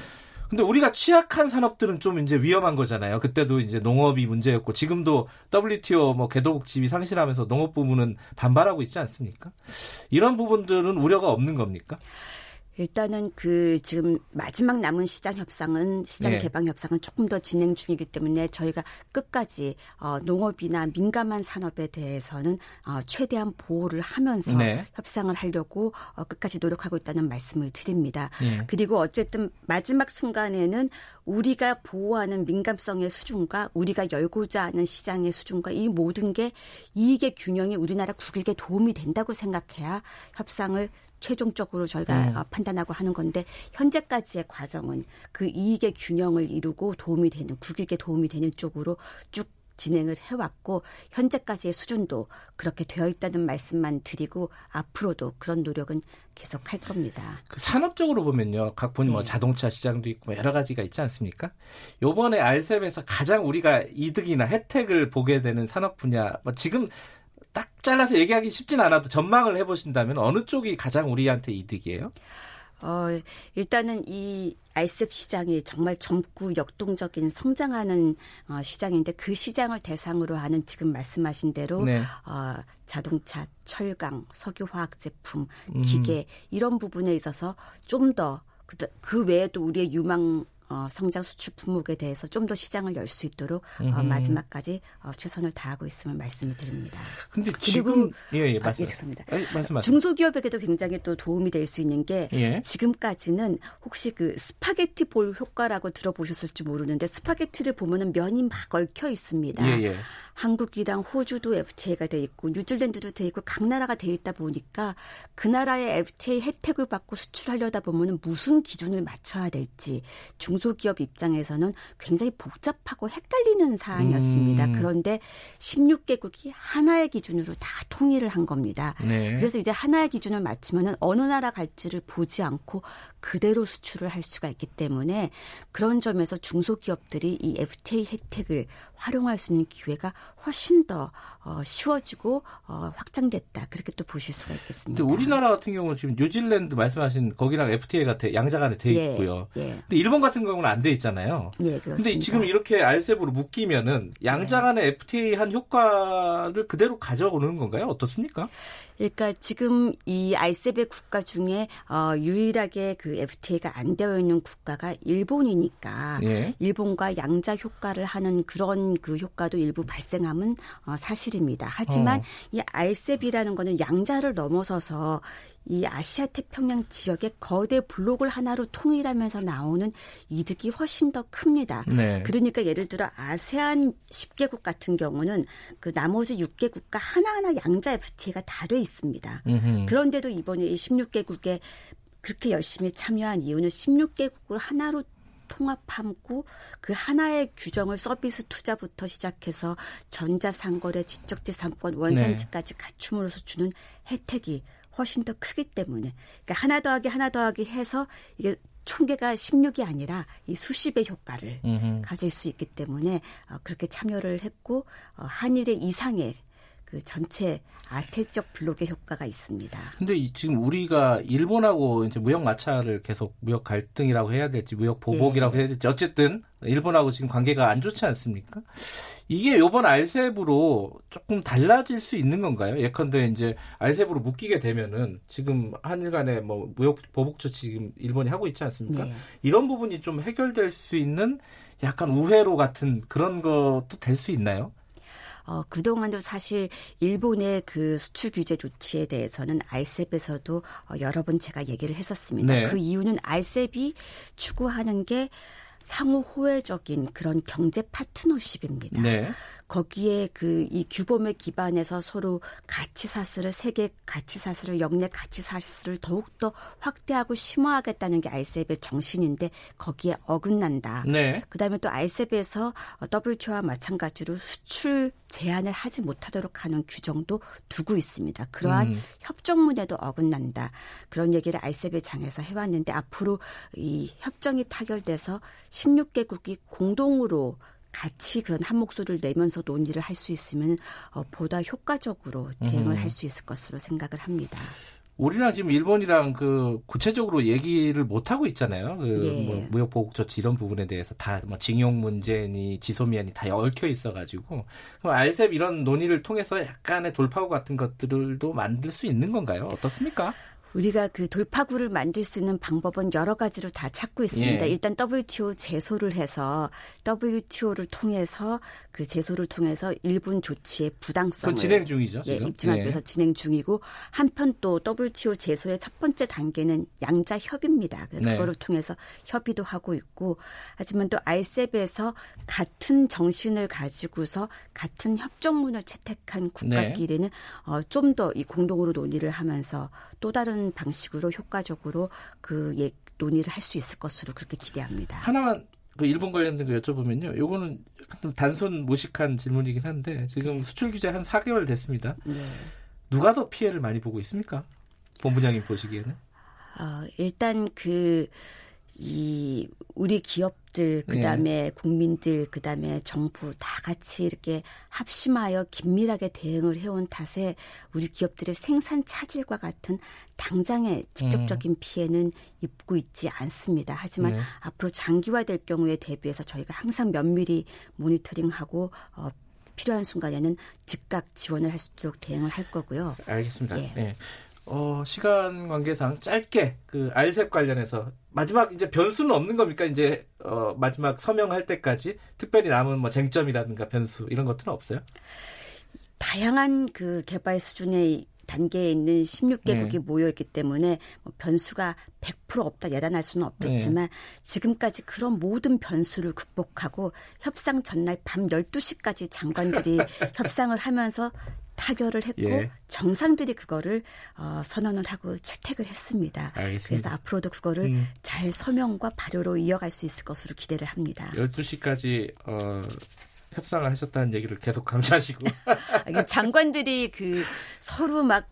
근데 우리가 취약한 산업들은 좀 이제 위험한 거잖아요. 그때도 이제 농업이 문제였고 지금도 WTO 뭐 개도국 지위 상실하면서 농업 부문은 반발하고 있지 않습니까? 이런 부분들은 우려가 없는 겁니까? 일단은 그 지금 마지막 남은 시장 협상은 시장 네. 개방 협상은 조금 더 진행 중이기 때문에 저희가 끝까지 어, 농업이나 민감한 산업에 대해서는 어, 최대한 보호를 하면서 네. 협상을 하려고 어, 끝까지 노력하고 있다는 말씀을 드립니다. 예. 그리고 어쨌든 마지막 순간에는 우리가 보호하는 민감성의 수준과 우리가 열고자 하는 시장의 수준과 이 모든 게 이익의 균형이 우리나라 국익에 도움이 된다고 생각해야 협상을 최종적으로 저희가 음. 어, 판단하고 하는 건데 현재까지의 과정은 그 이익의 균형을 이루고 도움이 되는 국익에 도움이 되는 쪽으로 쭉 진행을 해왔고 현재까지의 수준도 그렇게 되어 있다는 말씀만 드리고 앞으로도 그런 노력은 계속할 겁니다. 그 산업적으로 보면요. 각분뭐 네. 자동차 시장도 있고 뭐 여러 가지가 있지 않습니까? 요번에 알셉에서 가장 우리가 이득이나 혜택을 보게 되는 산업 분야 뭐 지금 딱 잘라서 얘기하기 쉽진 않아도 전망을 해보신다면 어느 쪽이 가장 우리한테 이득이에요? 어, 일단은 이 알셉 시장이 정말 젊고 역동적인 성장하는 어, 시장인데 그 시장을 대상으로 하는 지금 말씀하신 대로 네. 어, 자동차, 철강, 석유화학 제품, 음. 기계 이런 부분에 있어서 좀더 그 외에도 우리의 유망 어, 성장 수출 품목에 대해서 좀 더 시장을 열 수 있도록 어. 마지막까지 어, 최선을 다하고 있음을 말씀을 드립니다. 근데 그리고- 지금 예 예 아, 말씀. 예, 죄송합니다. 아니, 말씀하세요. 중소기업에게도 굉장히 또 도움이 될 수 있는 게 예. 지금까지는 혹시 그 스파게티 볼 효과라고 들어보셨을지 모르는데 스파게티를 보면은 면이 막 얽혀 있습니다. 예예. 한국이랑 호주도 FTA가 돼 있고 뉴질랜드도 돼 있고 각 나라가 돼 있다 보니까 그 나라의 FTA 혜택을 받고 수출하려다 보면은 무슨 기준을 맞춰야 될지 중 소기업 입장에서는 굉장히 복잡하고 헷갈리는 사안이었습니다. 음. 그런데 16개국이 하나의 기준으로 다 통일을 한 겁니다. 네. 그래서 이제 하나의 기준을 맞추면은 어느 나라 갈지를 보지 않고 그대로 수출을 할 수가 있기 때문에 그런 점에서 중소기업들이 이 FTA 혜택을 활용할 수 있는 기회가 훨씬 더 어, 쉬워지고 어, 확장됐다 그렇게 또 보실 수가 있겠습니다. 우리나라 같은 경우는 지금 뉴질랜드 말씀하신 거기랑 FTA가 돼, 양자간에 돼 예, 있고요. 예. 근데 일본 같은 경우는 안 돼 있잖아요. 예, 그렇습니다. 근데 지금 이렇게 알셉으로 묶이면은 양자간의 FTA 한 효과를 그대로 가져오는 건가요? 어떻습니까? 그러니까 지금 이 알셉의 국가 중에 어, 유일하게 그 FTA가 안 되어 있는 국가가 일본이니까 예. 일본과 양자 효과를 하는 그런 그 효과도 일부 발생함은 어, 사실입니다. 하지만 어. 이 알셉이라는 거는 양자를 넘어서서 이 아시아 태평양 지역의 거대 블록을 하나로 통일하면서 나오는 이득이 훨씬 더 큽니다. 네. 그러니까 예를 들어 아세안 10개국 같은 경우는 그 나머지 6개국과 하나하나 양자 FTA가 다돼 있습니다. 음흠. 그런데도 이번에 이 16개국에 그렇게 열심히 참여한 이유는 16개국을 하나로 통합하고 그 하나의 규정을 서비스 투자부터 시작해서 전자상거래, 지적재산권, 원산지까지 갖춤으로써 주는 혜택이 훨씬 더 크기 때문에 그러니까 하나 더하기 하나 더하기 해서 이게 총계가 16이 아니라 이 수십의 효과를 음흠. 가질 수 있기 때문에 어, 그렇게 참여를 했고 어, 한일의 이상의 그 전체 아태지적 블록의 효과가 있습니다. 근데 이- 지금 우리가 일본하고 이제 무역 마찰을 계속 무역 갈등이라고 해야 될지 무역 보복이라고 해야 될지 어쨌든 일본하고 지금 관계가 안 좋지 않습니까? 이게 요번 알셉으로 조금 달라질 수 있는 건가요? 예컨대 이제 알셉으로 묶이게 되면은 지금 한일 간에 뭐 무역 보복 조치 지금 일본이 하고 있지 않습니까? 네. 이런 부분이 좀 해결될 수 있는 약간 우회로 같은 그런 것도 될 수 있나요? 어, 그동안도 사실 일본의 그 수출 규제 조치에 대해서는 알셉에서도 어, 여러 번 제가 얘기를 했었습니다. 네. 그 이유는 알셉이 추구하는 게 상호 호혜적인 그런 경제 파트너십입니다. 네. 거기에 그 이 규범에 기반해서 서로 가치 사슬을 세계 가치 사슬을 영내 가치 사슬을 더욱더 확대하고 심화하겠다는 게 알셉의 정신인데 거기에 어긋난다. 네. 그다음에 또 알셉에서 WTO와 마찬가지로 수출 제한을 하지 못하도록 하는 규정도 두고 있습니다. 그러한 음. 협정문에도 어긋난다. 그런 얘기를 알셉의 장에서 해왔는데 앞으로 이 협정이 타결돼서 16개국이 공동으로 같이 그런 한 목소리를 내면서 논의를 할 수 있으면 어, 보다 효과적으로 대응을 음. 할수 있을 것으로 생각을 합니다. 우리랑 지금 일본이랑 그 구체적으로 얘기를 못 하고 있잖아요. 그 네. 뭐 무역 보복 조치 이런 부분에 대해서 다 뭐 징용 문제니 지소미아니 다 얽혀 있어 가지고 그럼 알셉 이런 논의를 통해서 약간의 돌파구 같은 것들도 만들 수 있는 건가요? 어떻습니까? 우리가 그 돌파구를 만들 수 있는 방법은 여러 가지로 다 찾고 있습니다. 예. 일단 WTO 제소를 해서 WTO를 통해서 그 제소를 통해서 일본 조치의 부당성을 진행 중이죠. 예? 입증하기 예. 위해서 진행 중이고 한편 또 WTO 제소의 첫 번째 단계는 양자 협의입니다. 그래서 네. 그거를 통해서 협의도 하고 있고 하지만 또 알셉에서 같은 정신을 가지고서 같은 협정문을 채택한 국가끼리는 어, 좀 더 이 공동으로 논의를 하면서 또 다른 방식으로 효과적으로 그 예, 논의를 할 수 있을 것으로 그렇게 기대합니다. 하나만 그 일본 관련된 거 여쭤보면요. 요거는 좀 단순 무식한 질문이긴 한데 지금 수출 규제 한 4개월 됐습니다. 네. 누가 더 피해를 많이 보고 있습니까? 본부장님 보시기에는? 어, 일단 그, 이, 우리 기업들, 그 다음에 국민들, 그 다음에 정부 다 같이 이렇게 합심하여 긴밀하게 대응을 해온 탓에 우리 기업들의 생산 차질과 같은 당장의 직접적인 피해는 입고 있지 않습니다. 하지만 네. 앞으로 장기화될 경우에 대비해서 저희가 항상 면밀히 모니터링하고 어, 필요한 순간에는 즉각 지원을 할 수 있도록 대응을 할 거고요. 알겠습니다. 예. 예. 어, 시간 관계상 짧게 그 알셉 관련해서 마지막 이제 변수는 없는 겁니까? 이제 어, 마지막 서명할 때까지 특별히 남은 뭐 쟁점이라든가 변수 이런 것들은 없어요? 다양한 그 개발 수준의 단계에 있는 16개국이 네. 모여 있기 때문에 뭐 변수가 100% 없다 예단할 수는 없겠지만 지금까지 그런 모든 변수를 극복하고 협상 전날 밤 12시까지 장관들이 협상을 하면서 타결을 했고 예. 정상들이 그거를 어, 선언을 하고 채택을 했습니다. 알겠습니다. 그래서 앞으로도 그거를 음. 잘 서명과 발효로 이어갈 수 있을 것으로 기대를 합니다. 12시까지 어, 협상을 하셨다는 얘기를 계속 이게 장관들이 그 서로 막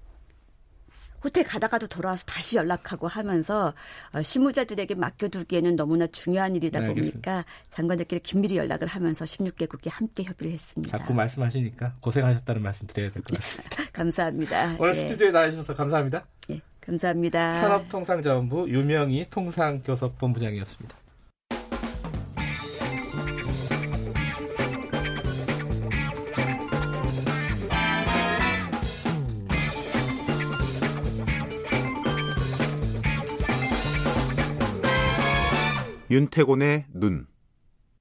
호텔 가다가도 돌아와서 다시 연락하고 하면서 어, 실무자들에게 맡겨두기에는 너무나 중요한 일이다 네, 알겠습니다. 보니까 장관들끼리 긴밀히 연락을 하면서 16개국이 함께 협의를 했습니다. 자꾸 말씀하시니까 고생하셨다는 말씀 드려야 될 것 같습니다. 감사합니다. 오늘 예, 스튜디오에 나와주셔서 감사합니다. 예, 감사합니다. 산업통상자원부 유명희 통상교섭본부장이었습니다. 윤태곤의 눈.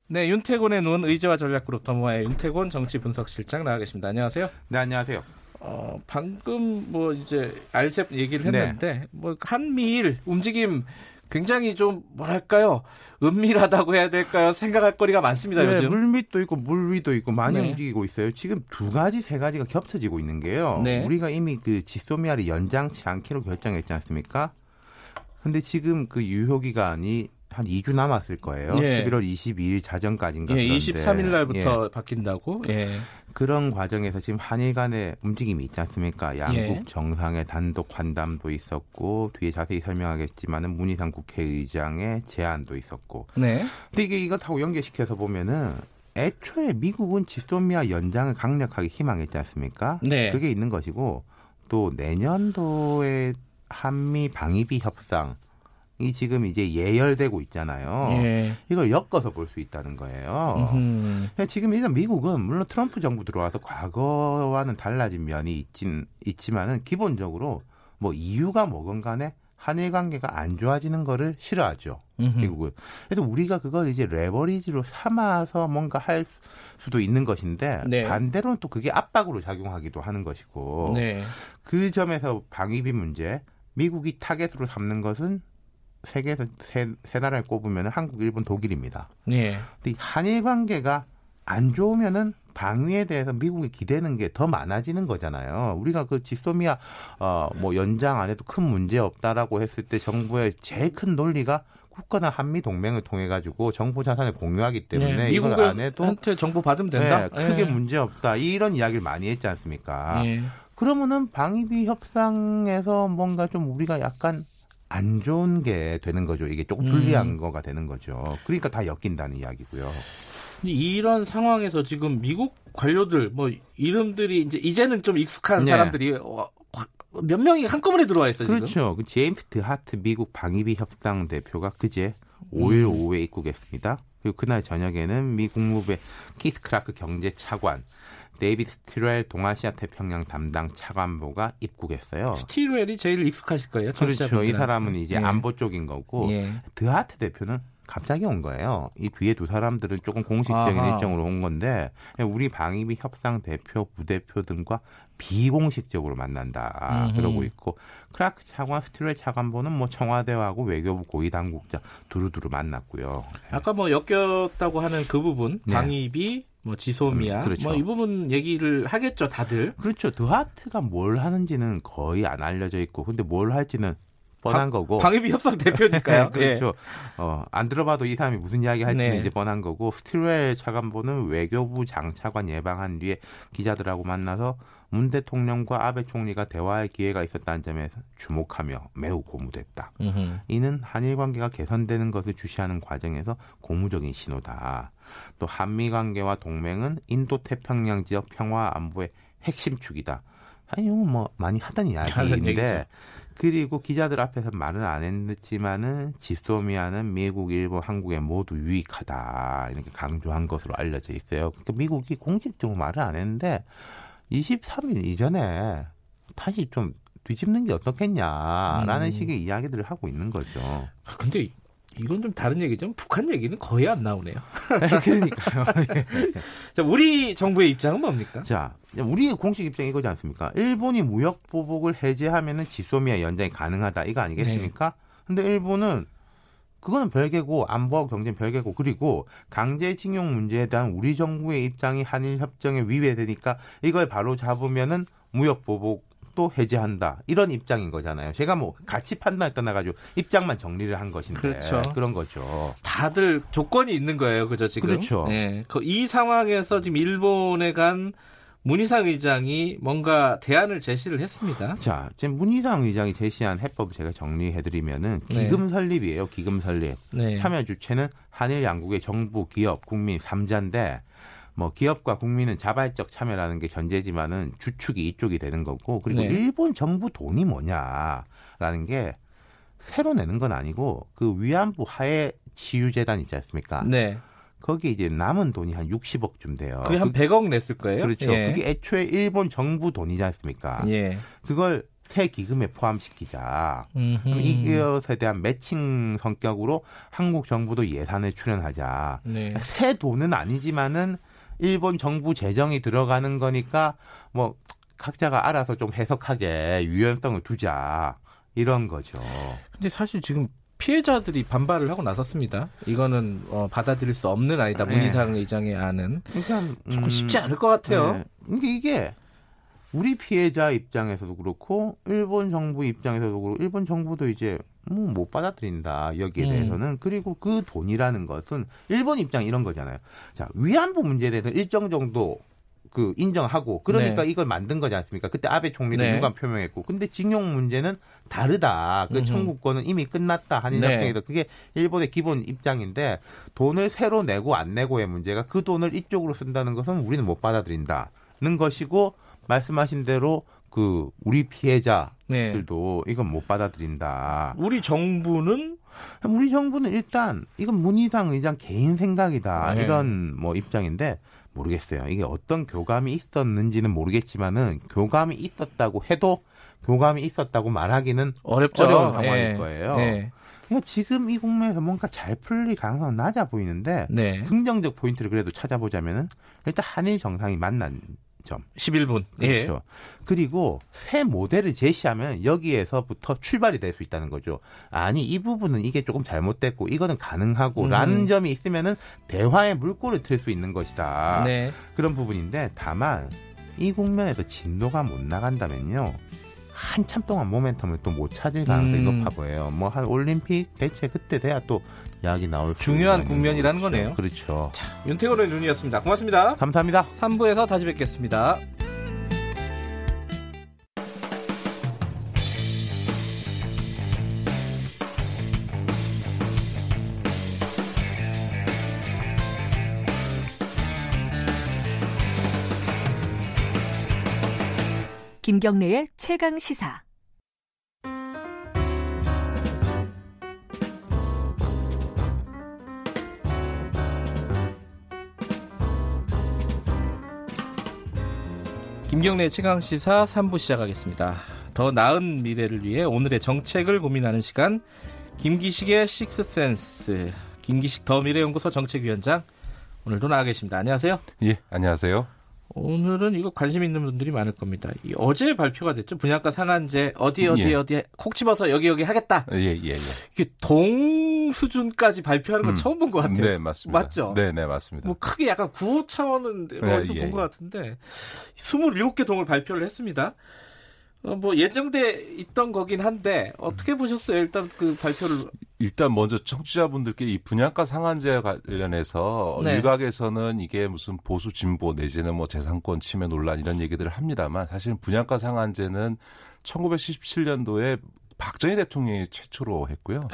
네, 윤태곤의 눈 의제와 전략그룹 더모아의 윤태곤 정치분석실장 나와 계십니다. 안녕하세요. 네, 안녕하세요. 어, 방금 뭐 이제 알셉 얘기를 네. 했는데 뭐 한미일 움직임 굉장히 좀 뭐랄까요 은밀하다고 해야 될까요 생각할 거리가 많습니다 네, 요즘. 물밑도 있고 물 위도 있고 많이 네. 움직이고 있어요. 지금 두 가지, 세 가지가 겹쳐지고 있는 게요. 네. 우리가 이미 그 지소미아를 연장치 않기로 결정했지 않습니까? 근데 지금 그 유효 기간이 한 2주 남았을 거예요. 예. 11월 22일 자정까지인가 예, 그런데 23일 날부터 예, 바뀐다고. 예. 그런 과정에서 지금 한일 간의 움직임이 있지 않습니까? 양국 예. 정상의 단독 환담도 있었고 뒤에 자세히 설명하겠지만은 문희상 국회의장의 제안도 있었고 네. 근데 이게 이것하고 연계시켜서 보면은 애초에 미국은 지소미아 연장을 강력하게 희망했지 않습니까? 네. 그게 있는 것이고 또 내년도에 한미 방위비 협상 이 지금 이제 예열되고 있잖아요. 예. 이걸 엮어서 볼 수 있다는 거예요. 음흠. 그러니까 지금 일단 미국은 물론 트럼프 정부 들어와서 과거와는 달라진 면이 있진 있지만은 기본적으로 뭐 이유가 뭐건 간에 한일 관계가 안 좋아지는 거를 싫어하죠. 음흠. 미국은. 그래서 우리가 그걸 이제 레버리지로 삼아서 뭔가 할 수도 있는 것인데 네. 반대로는 또 그게 압박으로 작용하기도 하는 것이고 네. 그 점에서 방위비 문제 미국이 타겟으로 삼는 것은 세계에서 세, 세 나라를 꼽으면 한국, 일본, 독일입니다. 예. 근데 이 한일 관계가 안 좋으면은 방위에 대해서 미국이 기대는 게 더 많아지는 거잖아요. 우리가 그 지소미아 어뭐 연장 안 해도 큰 문제 없다라고 했을 때 정부의 제일 큰 논리가 국가나 한미 동맹을 통해 가지고 정보 자산을 공유하기 때문에 네. 이걸 안 해도 미국한테 정보 받으면 된다. 네, 크게 예. 문제 없다. 이런 이야기를 많이 했지 않습니까? 예. 그러면은 방위비 협상에서 뭔가 좀 우리가 약간 안 좋은 게 되는 거죠. 이게 조금 불리한 음. 거가 되는 거죠. 그러니까 다 엮인다는 이야기고요. 이런 상황에서 지금 미국 관료들 뭐 이름들이 이제 이제는 좀 익숙한 네. 사람들이 어, 확- 몇 명이 한꺼번에 들어와 있어요. 지금. 그렇죠. 그 제임스 드하트 미국 방위비 협상 대표가 그제 5일 음. 오후에 입국했습니다. 그리고 그날 저녁에는 미 국무부의 키스 크라크 경제 차관, 데이비드 스티웰 동아시아 태평양 담당 차관보가 입국했어요. 스티웰이 제일 익숙하실 거예요. 그렇죠. 이. 사람은 이제 예. 안보 쪽인 거고 예. 드하트 대표는 갑자기 온 거예요. 이 뒤에 두 사람들은 조금 공식적인 아하. 일정으로 온 건데 우리 방위비 협상 대표, 부대표 등과 비공식적으로 만난다 음흠. 그러고 있고 크라크 차관, 스티웰 차관보는 뭐 청와대하고 외교부 고위 당국자 두루두루 만났고요. 아까 뭐 엮였다고 하는 그 부분 네. 방위비 뭐 지소미아 음, 그렇죠. 뭐이 부분 얘기를 하겠죠 다들 그렇죠. 드하트가 뭘 하는지는 거의 안 알려져 있고 근데 뭘 할지는 뻔한 거고 방위비 협상 대표니까요. 네, 그렇죠. 어, 안 들어봐도 이 사람이 무슨 이야기 할지는 네. 이제 뻔한 거고 스티웰 차관보는 외교부 장차관 예방한 뒤에 기자들하고 만나서 문 대통령과 아베 총리가 대화할 기회가 있었다는 점에서 주목하며 매우 고무됐다. 예. 음흠. 이는 한일 관계가 개선되는 것을 주시하는 과정에서 고무적인 신호다. 또 한미 관계와 동맹은 인도 태평양 지역 평화 안보의 핵심 축이다. 아니 이건 뭐 많이 하던. 이야기인데 그리고 기자들 앞에서 말은 안 했지만은 지소미아는 미국, 일본, 한국에 모두 유익하다 이렇게 강조한 것으로 알려져 있어요. 그러니까 미국이 공식적으로 말을 안 했는데 23일 이전에 다시 좀 뒤집는 게 어떻겠냐라는 음. 식의 이야기들을 하고 있는 거죠. 아, 근데 이건 좀 다른 얘기죠. 북한 얘기는 거의 안 나오네요. 그러니까요. 자, 우리 정부의 입장은 뭡니까? 자, 우리의 공식 입장이 이거지 않습니까? 일본이 무역 보복을 해제하면은 지소미아 연장이 가능하다 이거 아니겠습니까? 근데 일본은 그거는 별개고 안보와 경제는 별개고 그리고 강제징용 문제에 대한 우리 정부의 입장이 한일 협정에 위배되니까 이걸 바로 잡으면은 무역 보복도 해제한다 이런 입장인 거잖아요. 제가 뭐 같이 판단에 떠나가지고 입장만 정리를 한 것인데 그렇죠. 그런 거죠. 다들 조건이 있는 거예요, 그죠 지금? 그렇죠. 예. 그이 상황에서 지금 일본에 간 문희상 의장이 뭔가 대안을 제시를 했습니다. 자, 지금 문희상 의장이 제시한 해법 제가 정리해드리면은 네. 기금 설립이에요. 기금 설립. 네. 참여 주체는 한일 양국의 정부, 기업, 국민 3자인데 뭐 기업과 국민은 자발적 참여라는 게 전제지만은 주축이 이쪽이 되는 거고 그리고 네. 일본 정부 돈이 뭐냐라는 게 새로 내는 건 아니고 그 위안부 하해 치유재단 있지 않습니까? 네. 거기에 이제 남은 돈이 한 60억쯤 돼요. 그게 한 100억 냈을 거예요. 그렇죠. 예. 그게 애초에 일본 정부 돈이지 않습니까? 예. 그걸 새 기금에 포함시키자. 이것에 대한 매칭 성격으로 한국 정부도 예산을 출연하자. 네. 새 돈은 아니지만은 일본 정부 재정이 들어가는 거니까 뭐 각자가 알아서 좀 해석하게 유연성을 두자 이런 거죠. 근데 사실 지금 피해자들이 반발을 하고 나섰습니다. 이거는 어, 받아들일 수 없는 아니다. 네. 문희상 의장의 안은 그러니까 조금 음, 쉽지 않을 것 같아요. 네. 근데 이게 우리 피해자 입장에서도 그렇고 일본 정부 입장에서도 그렇고 일본 정부도 이제 뭐 못 받아들인다 여기에 음. 대해서는 그리고 그 돈이라는 것은 일본 입장 이런 거잖아요. 자 위안부 문제에 대해서 일정 정도 그 인정하고 그러니까 네. 이걸 만든 거지 않습니까? 그때 아베 총리도 네. 유감 표명했고 근데 징용 문제는 다르다. 그 음흠. 청구권은 이미 끝났다 한일 네. 협정에서 그게 일본의 기본 입장인데 돈을 새로 내고 안 내고의 문제가 그 돈을 이쪽으로 쓴다는 것은 우리는 못 받아들인다는 것이고 말씀하신 대로 그 우리 피해자들도 네. 이건 못 받아들인다. 우리 정부는 우리 정부는 일단 이건 문희상 의장 개인 생각이다 네. 이런 뭐 입장인데 모르겠어요. 이게 어떤 교감이 있었는지는 모르겠지만은 교감이 있었다고 해도 교감이 있었다고 말하기는 어렵죠. 어려운 상황일 예. 거예요. 네. 그러니까 지금 이 국면에서 뭔가 잘 풀릴 가능성은 낮아 보이는데 네. 긍정적 포인트를 그래도 찾아보자면은 일단 한일 정상이 만난 점. 11분. 예. 그렇죠. 그리고 새 모델을 제시하면 여기에서부터 출발이 될 수 있다는 거죠. 아니 이 부분은 이게 조금 잘못됐고 이거는 가능하고라는 음. 점이 있으면은 대화의 물꼬를 틀 수 있는 것이다. 네. 그런 부분인데 다만 이 국면에서 진도가 못 나간다면요. 한참 동안 모멘텀을 또 못 찾을 가능성이 음. 높아 보여요. 뭐 한 올림픽 대체 그때 돼야 또 이야기 나올 수 중요한 국면이라는 거죠. 거네요. 그렇죠. 윤태곤의 눈이었습니다. 고맙습니다. 감사합니다. 3부에서 다시 뵙겠습니다. 김경래의 최강 시사. 김경래 최강 시사 3부 시작하겠습니다. 더 나은 미래를 위해 오늘의 정책을 고민하는 시간 김기식의 식스센스 김기식 더 미래연구소 정책위원장 오늘도 나와 계십니다. 안녕하세요. 예, 안녕하세요. 오늘은 이거 관심 있는 분들이 많을 겁니다. 이 어제 발표가 됐죠. 분양가 상한제 어디 어디 예. 어디 콕 집어서 여기 여기 하겠다. 예, 예, 예. 이게 동 수준까지 발표하는 건 음. 처음 본 것 같아요. 네, 맞습니다. 맞죠? 네, 네, 맞습니다. 뭐 크게 약간 구호 차원은 네, 어디서 예, 본것 예. 같은데 27개 동을 발표를 했습니다. 어, 뭐 예정돼 있던 거긴 한데 어떻게 보셨어요? 일단 그 발표를 일단 먼저 청취자분들께 이 분양가 상한제 관련해서 네. 일각에서는 이게 무슨 보수 진보 내지는 뭐 재산권 침해 논란 이런 얘기들을 합니다만 사실은 분양가 상한제는 1977년도에 박정희 대통령이 최초로 했고요.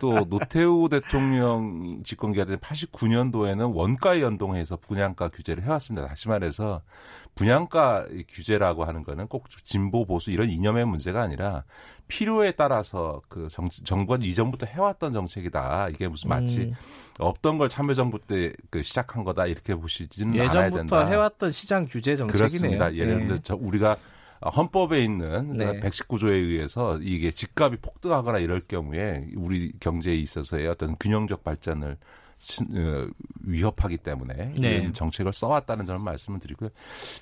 또 노태우 대통령 집권 기간인 89년도에는 원가에 연동해서 분양가 규제를 해왔습니다. 다시 말해서 분양가 규제라고 하는 거는 꼭 진보 보수 이런 이념의 문제가 아니라 필요에 따라서 그 정, 정부가 이전부터 해왔던 정책이다. 이게 무슨 마치 음, 없던 걸 참여정부 때 그 시작한 거다 이렇게 보시지는 않아야 예전부터 된다. 해왔던 시장 규제 정책이네요. 그렇습니다. 예를 예. 들어 서 우리가 헌법에 있는 네. 119조에 의해서 이게 집값이 폭등하거나 이럴 경우에 우리 경제에 있어서의 어떤 균형적 발전을 신- 어, 위협하기 때문에 네. 이런 정책을 써왔다는 점을 말씀을 드리고요.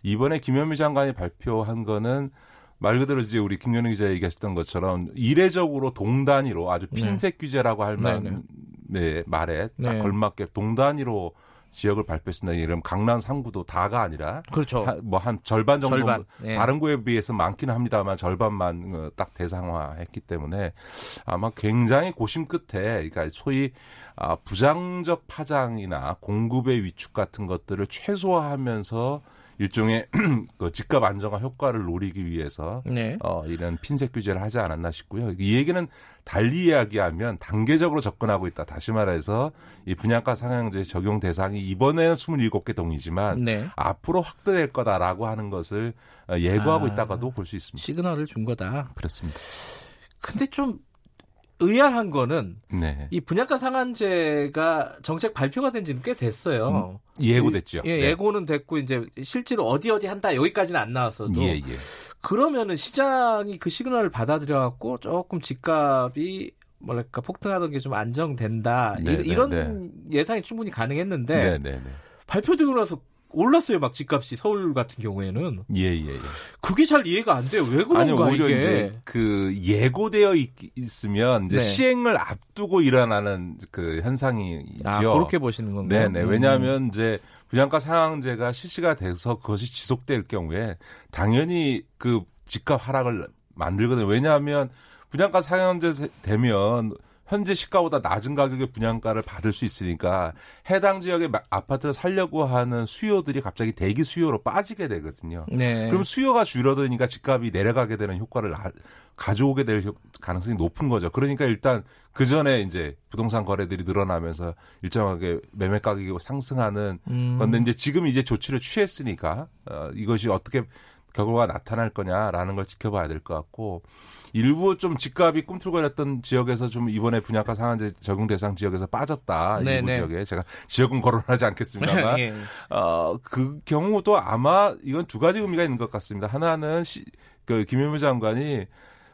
이번에 김현미 장관이 발표한 거는 말 그대로 이제 우리 김연희 기자 얘기하셨던 것처럼 이례적으로 동단위로 아주 핀셋 규제라고 할 네, 만, 네, 말에 딱 네. 걸맞게 동단위로 지역을 발표했습니다. 이러면 강남 3구도 다가 아니라 그렇죠. 뭐한 절반 정도 절반. 예. 다른 구에 비해서 많기는 합니다만 절반만 어, 딱 대상화했기 때문에 아마 굉장히 고심 끝에 그러니까 소위 아, 부장적 파장이나 공급의 위축 같은 것들을 최소화하면서 일종의 그 집값 안정화 효과를 노리기 위해서 네. 어, 이런 핀셋 규제를 하지 않았나 싶고요. 이 얘기는 달리 이야기하면 단계적으로 접근하고 있다. 다시 말해서 이 분양가 상향제 적용 대상이 이번에는 27개 동이지만 네. 앞으로 확대될 거다라고 하는 것을 어, 예고하고 아. 있다가도 볼 수 있습니다. 시그널을 준 거다. 그렇습니다. 근데 좀 의아한 거는 네. 이 분양가 상한제가 정책 발표가 된 지는 꽤 됐어요. 예고됐죠. 예, 네. 예고는 됐고 이제 실제로 어디 어디 한다 여기까지는 안 나왔어도 예, 예. 그러면은 시장이 그 시그널을 받아들여 갖고 조금 집값이 뭐랄까 폭등하던 게 좀 안정된다 네, 이- 이런 네, 예상이 충분히 가능했는데 네, 네, 네. 발표되고 나서 올랐어요 막 집값이 서울 같은 경우에는 예, 예, 예. 그게 잘 이해가 안 돼요 왜 그런가 아니 오히려 이게 이제 그 예고되어 있, 으면 이제 네. 시행을 앞두고 일어나는 그 현상이지요. 아 그렇게 보시는 건가요? 네네. 음. 왜냐하면 이제 분양가 상한제가 실시가 돼서 그것이 지속될 경우에 당연히 그 집값 하락을 만들거든요. 왜냐하면 분양가 상한제 되면 현재 시가보다 낮은 가격의 분양가를 받을 수 있으니까 해당 지역의 마- 아파트를 살려고 하는 수요들이 갑자기 대기 수요로 빠지게 되거든요. 네. 그럼 수요가 줄어드니까 집값이 내려가게 되는 효과를 아- 가져오게 될 효- 가능성이 높은 거죠. 그러니까 일단 그 전에 이제 부동산 거래들이 늘어나면서 일정하게 매매 가격이 상승하는 음. 건데 이제 지금 이제 조치를 취했으니까 어, 이것이 어떻게 결과가 나타날 거냐라는 걸 지켜봐야 될 것 같고 일부 좀 집값이 꿈틀거렸던 지역에서 좀 이번에 분양가 상한제 적용 대상 지역에서 빠졌다 일부 네네. 지역에 제가 지역은 거론하지 않겠습니다만 예. 어, 그 경우도 아마 이건 두 가지 의미가 있는 것 같습니다. 하나는 시, 그 김현무 장관이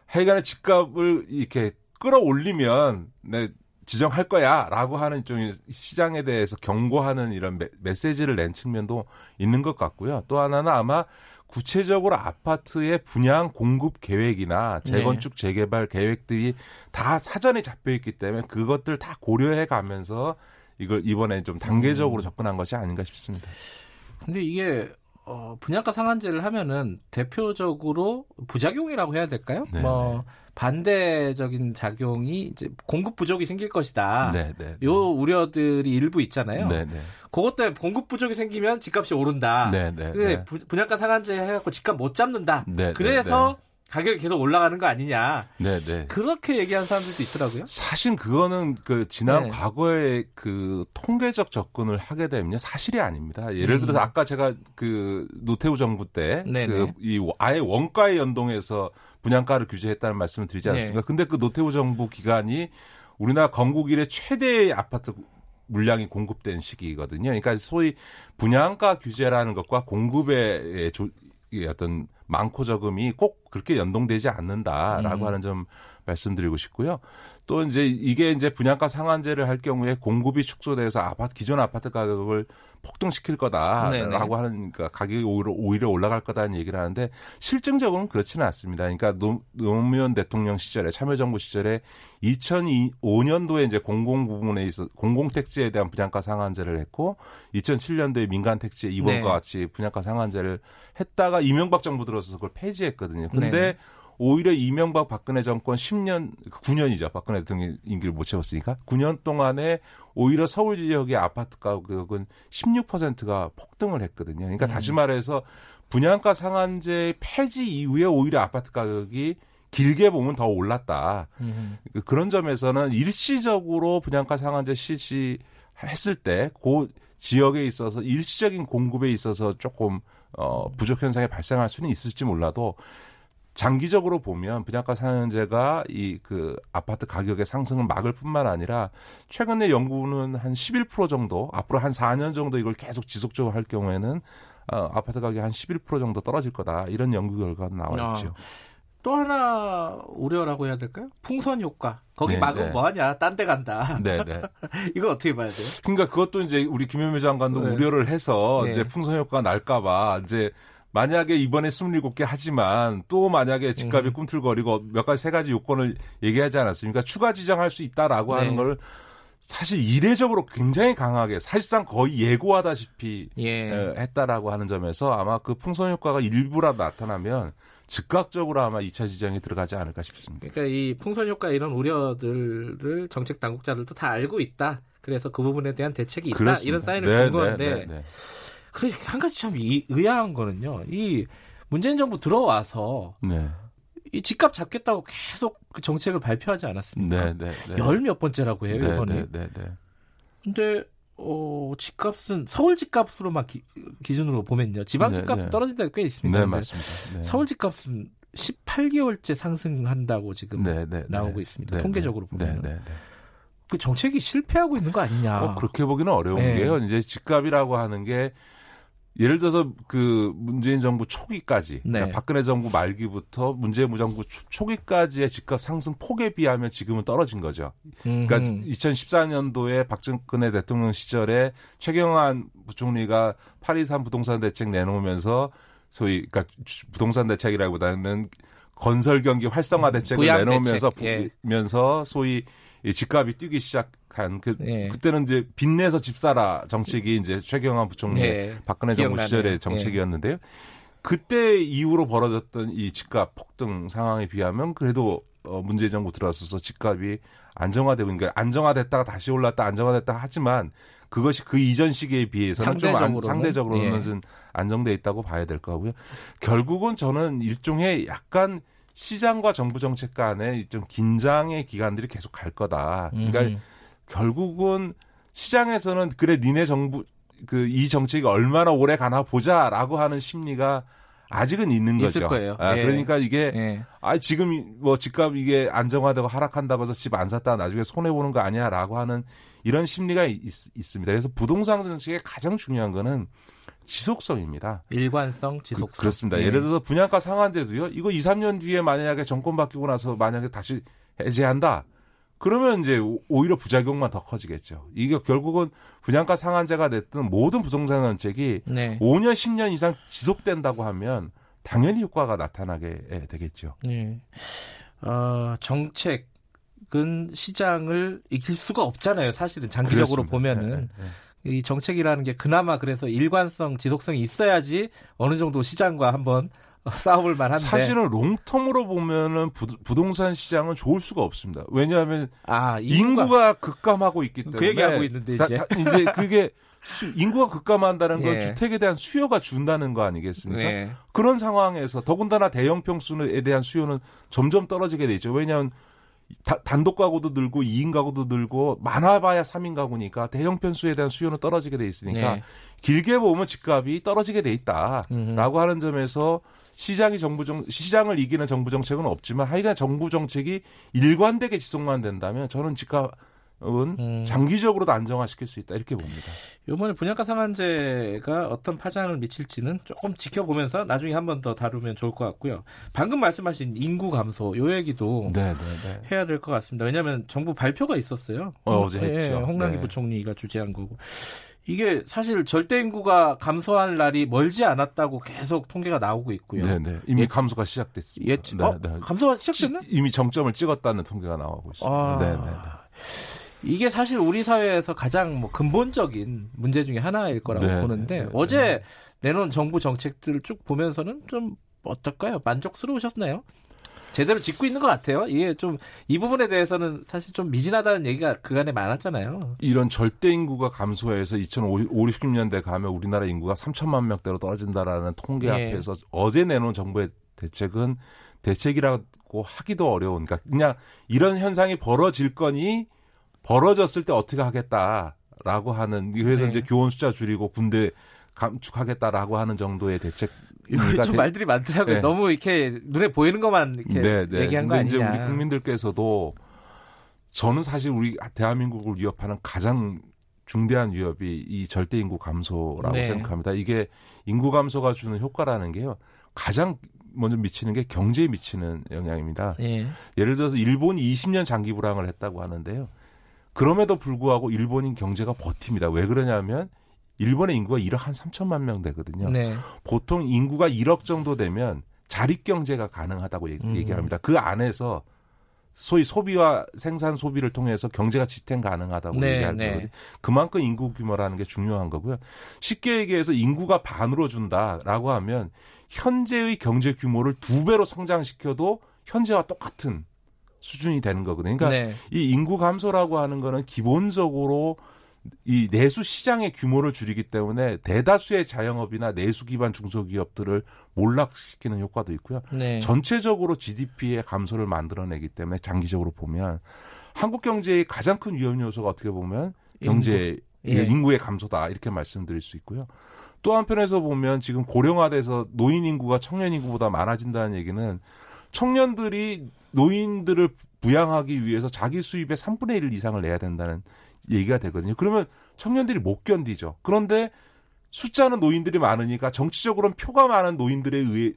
하여간에 집값을 이렇게 끌어올리면 내 지정할 거야라고 하는 좀 시장에 대해서 경고하는 이런 메, 메시지를 낸 측면도 있는 것 같고요. 또 하나는 아마 구체적으로 아파트의 분양 공급 계획이나 재건축 재개발 계획들이 다 사전에 잡혀 있기 때문에 그것들 다 고려해 가면서 이걸 이번에 좀 단계적으로 접근한 것이 아닌가 싶습니다. 근데 이게 어, 분양가 상한제를 하면은 대표적으로 부작용이라고 해야 될까요? 네, 뭐 반대적인 작용이 이제 공급 부족이 생길 것이다. 네, 네. 요 우려들이 일부 있잖아요. 네, 네. 그것 때문에 공급 부족이 생기면 집값이 오른다. 네, 네. 네. 부- 분양가 상한제 해갖고 집값 못 잡는다. 네, 그래서 가격이 계속 올라가는 거 아니냐. 네, 네. 그렇게 얘기하는 사람들도 있더라고요. 사실 그거는 그 지난 네. 과거에 그 통계적 접근을 하게 되면요 사실이 아닙니다. 예를 들어서 음. 아까 제가 그 노태우 정부 때 네네. 그이 아예 원가에 연동해서 분양가를 규제했다는 말씀을 드리지 않습니까? 네. 근데 그 노태우 정부 기간이 우리나라 건국 이래 최대의 아파트 물량이 공급된 시기거든요. 그러니까 소위 분양가 규제라는 것과 공급의 조, 이 어떤 많고 적음이 꼭 그렇게 연동되지 않는다라고 음. 하는 점 말씀드리고 싶고요. 또 이제 이게 이제 분양가 상한제를 할 경우에 공급이 축소돼서 아파트 기존 아파트 가격을 폭등시킬 네네. 거다라고 하는 그러니까 가격이 오히려, 오히려 올라갈 거다는 얘기를 하는데 실증적으로는 그렇지는 않습니다. 그러니까 노, 노무현 대통령 시절에 참여정부 시절에 2005년도에 이제 공공 부분에 있어 공공 택지에 대한 분양가 상한제를 했고 2007년도에 민간 택지에 이번과 네. 같이 분양가 상한제를 했다가 이명박 정부 들어서 그걸 폐지했거든요. 근데 네네. 오히려 이명박 박근혜 정권 10년, 9년이죠. 박근혜 대통령 임기를 못 채웠으니까. 9년 동안에 오히려 서울 지역의 아파트 가격은 16%가 폭등을 했거든요. 그러니까 음. 다시 말해서 분양가 상한제 폐지 이후에 오히려 아파트 가격이 길게 보면 더 올랐다. 음. 그- 그런 점에서는 일시적으로 분양가 상한제 실시했을 때 그 지역에 있어서 일시적인 공급에 있어서 조금 어 부족 현상이 발생할 수는 있을지 몰라도 장기적으로 보면 분양가 상한제가 이 그 아파트 가격의 상승을 막을 뿐만 아니라 최근에 연구는 한 11% 정도 앞으로 한 4년 정도 이걸 계속 지속적으로 할 경우에는 어, 아파트 가격이 한 11% 정도 떨어질 거다 이런 연구 결과가 나와 있죠. 또 하나 우려라고 해야 될까요? 풍선 효과. 거기 네, 막으면 네. 뭐하냐? 딴 데 간다. 네, 네. 이거 어떻게 봐야 돼요? 그러니까 그것도 이제 우리 김현미 장관도 네. 우려를 해서 네. 이제 풍선 효과가 날까봐 이제 만약에 이번에 27개 하지만 또 만약에 집값이 음. 꿈틀거리고 몇 가지 세 가지 요건을 얘기하지 않았습니까? 추가 지정할 수 있다라고 네. 하는 걸 사실 이례적으로 굉장히 강하게 사실상 거의 예고하다시피 예. 에, 했다라고 하는 점에서 아마 그 풍선 효과가 일부라도 나타나면 즉각적으로 아마 2차 지정에 들어가지 않을까 싶습니다. 그러니까 이 풍선 효과 이런 우려들을 정책 당국자들도 다 알고 있다. 그래서 그 부분에 대한 대책이 있다. 그렇습니다. 이런 사인을 네, 준 건데 네, 네, 그래 한 가지 참 이, 의아한 거는요. 이 문재인 정부 들어와서 네. 이 집값 잡겠다고 계속 그 정책을 발표하지 않았습니까? 네, 네, 네. 열몇 번째라고 해요 네, 이번에. 네, 네, 네. 근데 어 집값은 서울 집값으로만 기, 준으로 보면요. 지방 네, 집값은 네. 떨어진 데가 꽤 있습니다. 네, 맞습니다. 네. 서울 집값은 18개월째 상승한다고 지금 나오고 네. 있습니다. 네, 통계적으로 네, 보면 네, 네. 그 정책이 실패하고 있는 거 아니냐. 꼭 그렇게 보기는 어려운 네. 게요. 이제 집값이라고 하는 게 예를 들어서 그 문재인 정부 초기까지, 네. 그러니까 박근혜 정부 말기부터 문재인 정부 초- 초기까지의 집값 상승 폭에 비하면 지금은 떨어진 거죠. 그러니까 음흠. 2014년도에 박근혜 대통령 시절에 최경환 부총리가 823 부동산 대책 내놓으면서 소위 그러니까 주- 부동산 대책이라기보다는 건설 경기 활성화 대책을 내놓으면서 대책, 예. 면서 소위 이 집값이 뛰기 시작한 그 예. 그때는 이제 빚내서 집 사라 정책이 이제 최경환 부총리 예. 박근혜 정부 기억나네요. 시절의 정책이었는데요. 그때 이후로 벌어졌던 이 집값 폭등 상황에 비하면 그래도 어, 문재인 정부 들어서서 집값이 안정화되고 그러니까 안정화됐다가 다시 올랐다 안정화됐다 하지만 그것이 그 이전 시기에 비해서는 좀 안, 상대적으로는? 상대적으로는 예. 좀 안정돼 있다고 봐야 될 거고요. 결국은 저는 일종의 약간 시장과 정부 정책 간의 좀 긴장의 기간들이 계속 갈 거다. 그러니까 음흠. 결국은 시장에서는 그래 니네 정부 그 이 정책이 얼마나 오래 가나 보자라고 하는 심리가 아직은 있는 있을 거죠. 거예요. 아, 예. 그러니까 이게 예. 아 지금 뭐 집값 이게 안정화되고 하락한다고 해서 집 안 샀다가 나중에 손해 보는 거 아니야라고 하는 이런 심리가 있, 있습니다. 그래서 부동산 정책의 가장 중요한 거는 지속성입니다. 일관성, 지속성. 그, 렇습니다 예. 예를 들어서 분양가 상한제도요. 이거 2, 3년 뒤에 만약에 정권 바뀌고 나서 만약에 다시 해제한다. 그러면 이제 오- 오히려 부작용만 더 커지겠죠. 이게 결국은 분양가 상한제가 됐든 모든 부동산 정책이 네. 5년, 10년 이상 지속된다고 하면 당연히 효과가 나타나게 예, 되겠죠. 예. 어, 정책 은 시장을 이길 수가 없잖아요. 사실은 장기적으로 그렇습니다. 보면은 예, 예, 예. 이 정책이라는 게 그나마 그래서 일관성, 지속성이 있어야지 어느 정도 시장과 한번 싸워볼 만한데 사실은 롱텀으로 보면은 부, 부동산 시장은 좋을 수가 없습니다. 왜냐하면 아 인구가, 급감하고 있기 때문에 그 얘기하고 있는데 다- 이제. 다- 이제 그게 수- 인구가 급감한다는 건 예. 주택에 대한 수요가 준다는 거 아니겠습니까? 네. 그런 상황에서 더군다나 대형 평수에 대한 수요는 점점 떨어지게 되죠. 왜냐하면 다- 단독 가구도 늘고 2인 가구도 늘고 많아봐야 3인 가구니까 대형 평수에 대한 수요는 떨어지게 돼 있으니까 네. 길게 보면 집값이 떨어지게 돼 있다라고 음흠. 하는 점에서 시장이 정부 정 시장을 이기는 정부 정책은 없지만 하여간 정부 정책이 일관되게 지속만 된다면 저는 집값 은 음. 장기적으로도 안정화시킬 수 있다 이렇게 봅니다. 이번에 분양가 상한제가 어떤 파장을 미칠지는 조금 지켜보면서 나중에 한 번 더 다루면 좋을 것 같고요. 방금 말씀하신 인구 감소 요 얘기도 네, 네, 네. 해야 될 것 같습니다. 왜냐하면 정부 발표가 있었어요. 어, 어제 했죠. 홍남기 네. 부총리가 주재한 거고. 이게 사실 절대 인구가 감소할 날이 멀지 않았다고 계속 통계가 나오고 있고요. 네, 네. 이미 예- 감소가 시작됐습니다. 예, 네, 어? 네. 감소가 시작됐나? 시- 이미 정점을 찍었다는 통계가 나오고 있습니다. 아, 네, 네, 네. 이게 사실 우리 사회에서 가장 뭐 근본적인 문제 중에 하나일 거라고 네, 보는데 네, 네, 어제 내놓은 정부 정책들을 쭉 보면서는 좀 어떨까요? 만족스러우셨나요? 제대로 짚고 있는 것 같아요. 이게 좀 이 부분에 대해서는 사실 좀 미진하다는 얘기가 그간에 많았잖아요. 이런 절대 인구가 감소해서 2050, 60년대 가면 우리나라 인구가 3천만 명대로 떨어진다라는 통계 예. 앞에서 어제 내놓은 정부의 대책은 대책이라고 하기도 어려운 그러니까 그냥 이런 현상이 벌어질 거니 벌어졌을 때 어떻게 하겠다라고 하는 그래서 네. 이제 교원 숫자 줄이고 군대 감축하겠다라고 하는 정도의 대책 이거 좀 말들이 많더라고요. 네. 너무 이렇게 눈에 보이는 것만 이렇게 얘기한 거 근데 이제 아니냐. 우리 국민들께서도 저는 사실 우리 대한민국을 위협하는 가장 중대한 위협이 이 절대 인구 감소라고 네. 생각합니다. 이게 인구 감소가 주는 효과라는 게요. 가장 먼저 미치는 게 경제에 미치는 영향입니다. 예. 예를 들어서 일본이 20년 장기 불황을 했다고 하는데요. 그럼에도 불구하고 일본인 경제가 버팁니다. 왜 그러냐면 일본의 인구가 1억 한 3천만 명 되거든요. 네. 보통 인구가 1억 정도 되면 자립 경제가 가능하다고 얘기- 음. 얘기합니다. 그 안에서 소위 소비와 생산 소비를 통해서 경제가 지탱 가능하다고 네, 얘기하는 네. 거거든요. 그만큼 인구 규모라는 게 중요한 거고요. 쉽게 얘기해서 인구가 반으로 준다라고 하면 현재의 경제 규모를 두 배로 성장시켜도 현재와 똑같은 수준이 되는 거거든요. 그러니까 네. 이 인구 감소라고 하는 거는 기본적으로 이 내수 시장의 규모를 줄이기 때문에 대다수의 자영업이나 내수 기반 중소기업들을 몰락시키는 효과도 있고요. 네. 전체적으로 GDP의 감소를 만들어내기 때문에 장기적으로 보면 한국 경제의 가장 큰 위험 요소가 어떻게 보면 경제 인구. 예. 인구의 감소다 이렇게 말씀드릴 수 있고요. 또 한편에서 보면 지금 고령화돼서 노인 인구가 청년 인구보다 많아진다는 얘기는 청년들이 노인들을 부양하기 위해서 자기 수입의 3분의 1 이상을 내야 된다는 얘기가 되거든요. 그러면 청년들이 못 견디죠. 그런데 숫자는 노인들이 많으니까 정치적으로는 표가 많은 노인들에 의해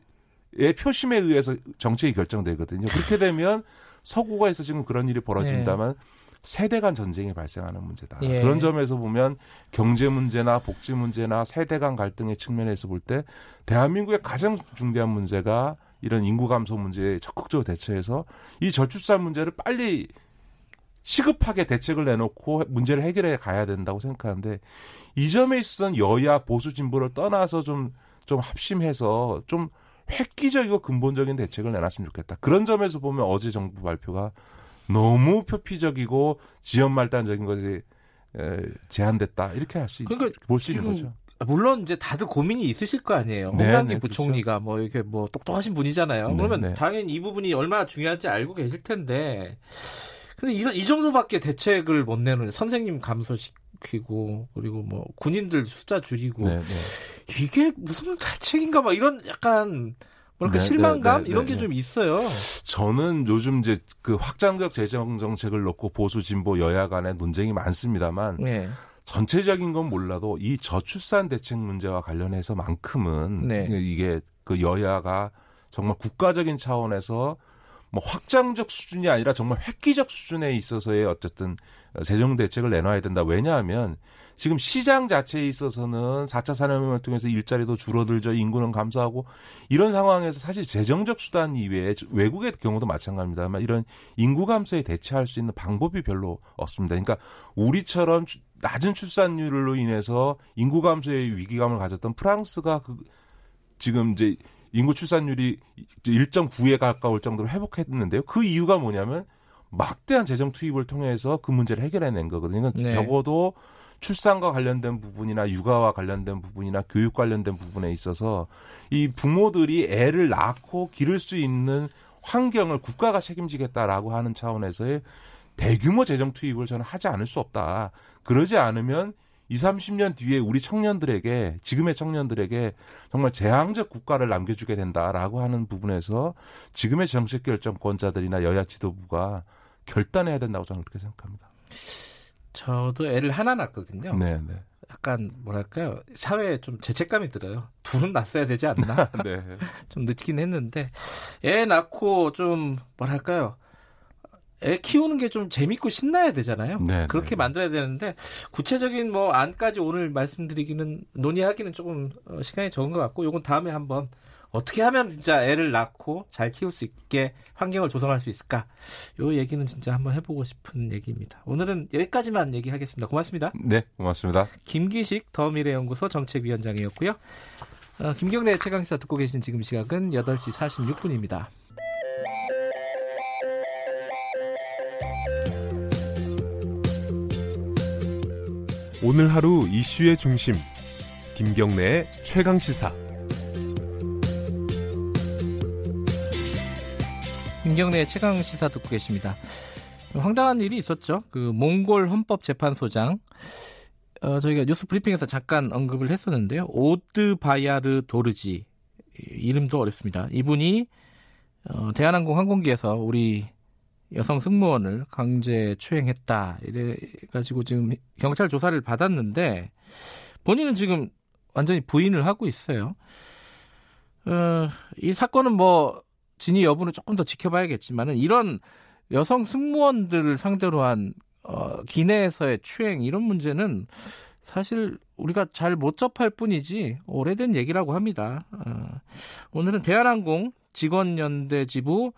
의 표심에 의해서 정책이 결정되거든요. 그렇게 되면 서구가에서 지금 그런 일이 벌어진다면 세대 간 전쟁이 발생하는 문제다. 예. 그런 점에서 보면 경제 문제나 복지 문제나 세대 간 갈등의 측면에서 볼 때 대한민국의 가장 중대한 문제가 이런 인구 감소 문제에 적극적으로 대처해서 이 저출산 문제를 빨리 시급하게 대책을 내놓고 문제를 해결해 가야 된다고 생각하는데 이 점에 있어서는 여야 보수 진보를 떠나서 좀 좀 합심해서 좀 획기적이고 근본적인 대책을 내놨으면 좋겠다. 그런 점에서 보면 어제 정부 발표가 너무 표피적이고 지연 말단적인 것이 에, 제한됐다 이렇게 할수 그러니까 볼수 있는 거죠. 물론 이제 다들 고민이 있으실 거 아니에요. 네, 홍남기 네, 부총리가 뭐 이렇게 뭐 똑똑하신 분이잖아요. 네, 그러면 네. 당연히 이 부분이 얼마나 중요한지 알고 계실 텐데. 근데 이런 이 정도밖에 대책을 못 내는 선생님 감소시키고 그리고 뭐 군인들 숫자 줄이고. 이게 무슨 대책인가 막 이런 약간 뭐랄까 네, 실망감 네, 네, 이런 네, 게 네. 좀 있어요. 저는 요즘 이제 그 확장적 재정 정책을 놓고 보수 진보 여야 간의 논쟁이 많습니다만 네. 전체적인 건 몰라도 이 저출산 대책 문제와 관련해서만큼은 네. 이게 그 여야가 정말 국가적인 차원에서 뭐 확장적 수준이 아니라 정말 획기적 수준에 있어서의 어쨌든 재정 대책을 내놔야 된다. 왜냐하면 지금 시장 자체에 있어서는 4차 산업혁명을 통해서 일자리도 줄어들죠. 인구는 감소하고 이런 상황에서 사실 재정적 수단 이외에 외국의 경우도 마찬가지입니다만 이런 인구 감소에 대처할 수 있는 방법이 별로 없습니다. 그러니까 우리처럼 주- 낮은 출산율로 인해서 인구 감소의 위기감을 가졌던 프랑스가 그 지금 이제 인구 출산율이 1.9에 가까울 정도로 회복했는데요. 그 이유가 뭐냐면 막대한 재정 투입을 통해서 그 문제를 해결해낸 거거든요. 그러니까 네. 적어도 출산과 관련된 부분이나 육아와 관련된 부분이나 교육 관련된 부분에 있어서 이 부모들이 애를 낳고 기를 수 있는 환경을 국가가 책임지겠다라고 하는 차원에서의 대규모 재정 투입을 저는 하지 않을 수 없다. 그러지 않으면 20, 30년 뒤에 우리 청년들에게 지금의 청년들에게 정말 재앙적 국가를 남겨주게 된다라고 하는 부분에서 지금의 정책 결정권자들이나 여야 지도부가 결단해야 된다고 저는 그렇게 생각합니다. 저도 애를 하나 낳거든요. 네, 네. 약간 뭐랄까요 사회에 좀 죄책감이 들어요. 둘은 낳았어야 되지 않나? 네. 좀 늦긴 했는데 애 낳고 좀 뭐랄까요 애 키우는 게 좀 재밌고 신나야 되잖아요. 네, 그렇게 네. 만들어야 되는데 구체적인 뭐 안까지 오늘 말씀드리기는 논의하기는 조금 어, 시간이 적은 것 같고 요건 다음에 한번 어떻게 하면 진짜 애를 낳고 잘 키울 수 있게 환경을 조성할 수 있을까? 요 얘기는 진짜 한번 해보고 싶은 얘기입니다. 오늘은 여기까지만 얘기하겠습니다. 고맙습니다. 네, 고맙습니다. 김기식 더미래연구소 정책위원장이었고요. 어, 김경래 최강시사 듣고 계신 지금 시각은 8시 46분입니다. 오늘 하루 이슈의 중심 김경래의 최강 시사 김경래 최강 시사 듣고 계십니다. 황당한 일이 있었죠. 그 몽골 헌법재판소장 어, 저희가 뉴스 브리핑에서 잠깐 언급을 했었는데요. 오드바야르 도르지 이- 이름도 어렵습니다. 이분이 어, 대한항공 항공기에서 우리 여성 승무원을 강제 추행했다 이래 가지고 지금 경찰 조사를 받았는데 본인은 지금 완전히 부인을 하고 있어요. 어, 이 사건은 뭐 진위 여부는 조금 더 지켜봐야겠지만은 이런 여성 승무원들을 상대로 한 어, 기내에서의 추행 이런 문제는 사실 우리가 잘 못 접할 뿐이지 오래된 얘기라고 합니다. 어, 오늘은 대한항공 직원연대 지부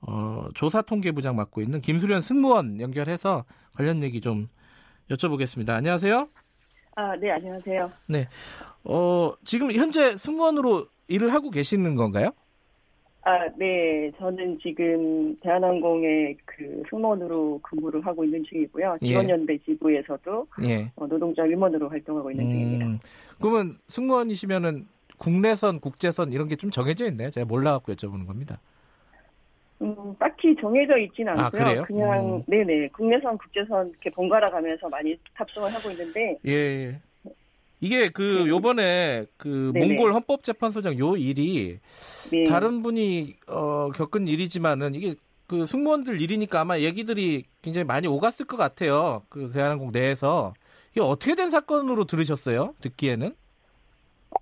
어, 조사통계부장 맡고 있는 김수련 승무원 연결해서 관련 얘기 좀 여쭤보겠습니다. 안녕하세요. 아, 네, 안녕하세요. 네. 어, 지금 현재 승무원으로 일을 하고 계시는 건가요? 아, 네. 저는 지금 대한항공의 그 승무원으로 근무를 하고 있는 중이고요. 예. 지원연대 지부에서도 예. 어, 노동자 위원으로 활동하고 있는 중입니다. 음, 그러면 승무원이시면은 국내선, 국제선 이런 게 좀 정해져 있나요? 제가 몰라갖고 여쭤보는 겁니다. 음, 딱히 정해져 있지는 아, 않고요. 그래요? 그냥 음. 네네 국내선, 국제선 이렇게 번갈아 가면서 많이 탑승을 하고 있는데 예, 예. 이게 그 요번에 그 네네. 몽골 헌법재판소장 요 일이 네. 다른 분이 어, 겪은 일이지만은 이게 그 승무원들 일이니까 아마 얘기들이 굉장히 많이 오갔을 것 같아요. 그 대한항공 내에서 이게 어떻게 된 사건으로 들으셨어요? 듣기에는?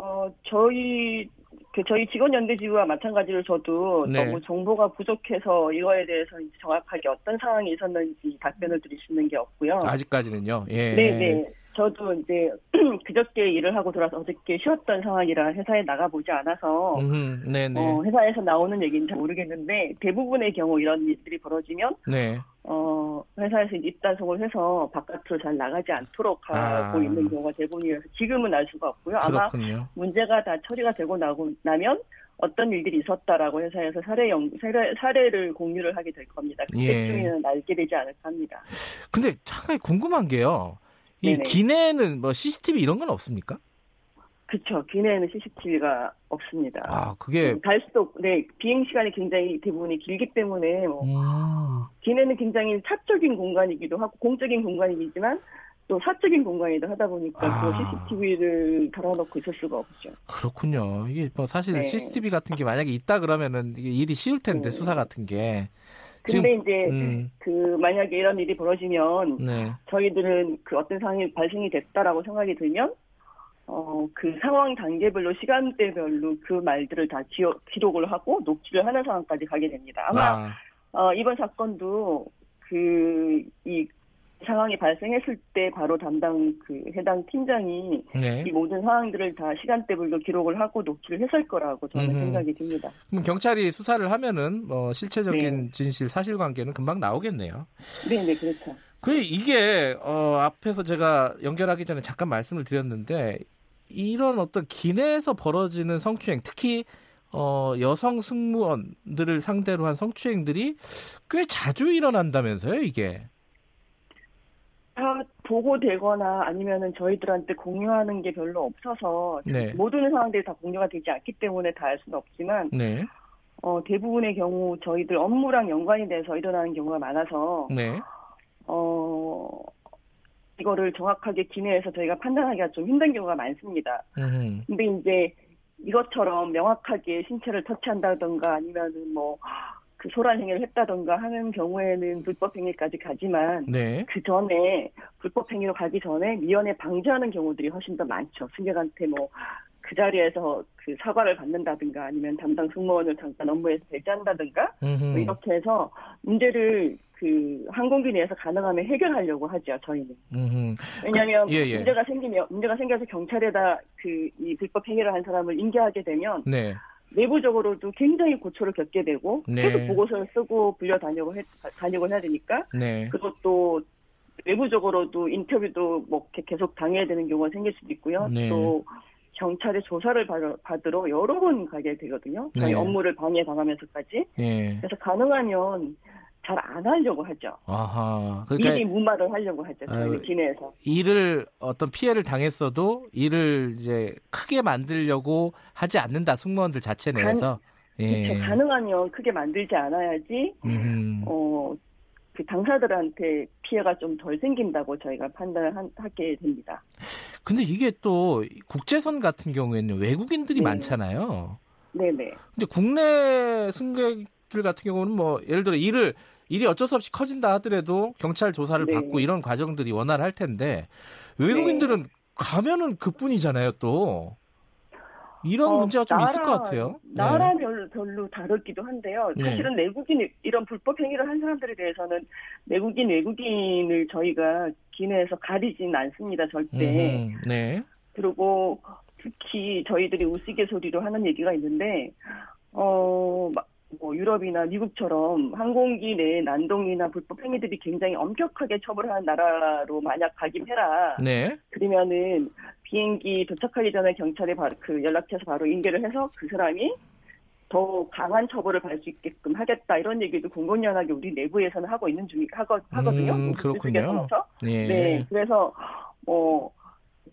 어, 저희, 그, 저희 직원 연대 지부와 마찬가지로 저도 네. 너무 정보가 부족해서 이거에 대해서 정확하게 어떤 상황이 있었는지 답변을 드릴 수 있는 게 없고요. 아직까지는요. 예. 네네. 저도 이제 그저께 일을 하고 돌아서 어저께 쉬었던 상황이라 회사에 나가보지 않아서 음, 네네. 어, 회사에서 나오는 얘기는 잘 모르겠는데 대부분의 경우 이런 일들이 벌어지면 네. 어, 회사에서 입단속을 해서 바깥으로 잘 나가지 않도록 하고 아. 있는 경우가 대부분이라서 지금은 알 수가 없고요. 아마 그렇군요. 문제가 다 처리가 되고 나고 나면 어떤 일들이 있었다라고 회사에서 사례 연 사례, 사례를 공유를 하게 될 겁니다. 예. 그때쯤에는 알게 되지 않을까 합니다. 근데 잠깐 궁금한 게요. 이 네네. 기내에는 뭐 CCTV 이런 건 없습니까? 그렇죠. 기내에는 CCTV가 없습니다. 아, 그게 갈 수도 없- 네 비행 시간이 굉장히 대부분이 길기 때문에 뭐 음, 기내는 굉장히 사적인 공간이기도 하고 공적인 공간이지만 또 사적인 공간이기도 하다 보니까 아. 또 CCTV를 달아놓고 있을 수가 없죠. 그렇군요. 이게 뭐 사실 네. CCTV 같은 게 만약에 있다 그러면은 일이 쉬울 텐데 네. 수사 같은 게. 근데 지금- 이제 음, 그 만약에 이런 일이 벌어지면 네. 저희들은 그 어떤 상황이 발생이 됐다라고 생각이 들면 어 그 상황 단계별로 시간대별로 그 말들을 다 기어, 기록을 하고 녹취를 하는 상황까지 가게 됩니다. 아마 아, 어, 이번 사건도 그 이 상황이 발생했을 때 바로 담당 그 해당 팀장이 네. 이 모든 상황들을 다 시간대별로 기록을 하고 녹취를 했을 거라고 저는 음흠. 생각이 듭니다. 그럼 경찰이 수사를 하면은 뭐 실체적인 네. 진실, 사실관계는 금방 나오겠네요. 네, 네, 그렇죠. 그래 이게 어, 앞에서 제가 연결하기 전에 잠깐 말씀을 드렸는데 이런 어떤 기내에서 벌어지는 성추행, 특히 어, 여성 승무원들을 상대로 한 성추행들이 꽤 자주 일어난다면서요, 이게? 다 보고되거나 아니면은 저희들한테 공유하는 게 별로 없어서 네. 모든 상황들이 다 공유가 되지 않기 때문에 다 알 수는 없지만 네, 어, 대부분의 경우 저희들 업무랑 연관이 돼서 일어나는 경우가 많아서 네, 어, 이거를 정확하게 기내에서 저희가 판단하기가 좀 힘든 경우가 많습니다. 음, 근데 이제 이것처럼 명확하게 신체를 터치한다던가 아니면은 뭐 그 소란 행위를 했다던가 하는 경우에는 불법 행위까지 가지만 네, 그 전에 불법 행위로 가기 전에 미연에 방지하는 경우들이 훨씬 더 많죠. 승객한테 뭐 그 자리에서 그 사과를 받는다든가 아니면 담당 승무원을 잠깐 업무에서 배제한다든가 뭐 음, 이렇게 해서 문제를 그 항공기 내에서 가능하면 해결하려고 하죠. 저희는. 음, 왜냐하면 그- 예, 예. 문제가 생기면 문제가 생겨서 경찰에다 그 이 불법 행위를 한 사람을 인계하게 되면 네, 내부적으로도 굉장히 고초를 겪게 되고 네. 계속 보고서를 쓰고 불려 다니고 해, 다니고 해야 되니까 네, 그것도 외부적으로도 인터뷰도 뭐 계속 당해야 되는 경우가 생길 수도 있고요. 네. 또 경찰의 조사를 받으러, 여러 번 가게 되거든요. 저희 네. 업무를 방해 당하면서까지. 예, 그래서 가능하면 잘 안 하려고 하죠. 아하. 미리 그러니까 무마를 하려고 하죠. 저희 아유, 기내에서. 일을 어떤 피해를 당했어도 일을 이제 크게 만들려고 하지 않는다 승무원들 자체 내에서. 예. 그렇죠. 가능하면 크게 만들지 않아야지 음. 어, 그 당사들한테 피해가 좀 덜 생긴다고 저희가 판단을 한- 하게 됩니다. 근데 이게 또 국제선 같은 경우에는 외국인들이 네. 많잖아요. 네네. 근데 국내 승객 들 같은 경우는 뭐 예를 들어 일을 일이 어쩔 수 없이 커진다 하더라도 경찰 조사를 네. 받고 이런 과정들이 원활할 텐데 외국인들은 가면은 그뿐이잖아요 또 이런 어, 문제가 좀 있을 나라- 것 같아요. 네. 나라별로 별로 다르기도 한데요. 네. 사실은 내국인 이런 불법 행위를 한 사람들에 대해서는 내국인 외국인을 저희가 기내에서 가리진 않습니다 절대. 음, 네. 그리고 특히 저희들이 우스갯소리로 하는 얘기가 있는데 어 마- 뭐 유럽이나 미국처럼 항공기 내 난동이나 불법 행위들이 굉장히 엄격하게 처벌하는 나라로 만약 가긴 해라. 네. 그러면은 비행기 도착하기 전에 경찰에 바로 그 연락해서 바로 인계를 해서 그 사람이 더 강한 처벌을 받을 수 있게끔 하겠다 이런 얘기도 공공연하게 우리 내부에서는 하고 있는 중이 하거, 하거든요. 음, 그렇군요. 예. 네, 그래서 뭐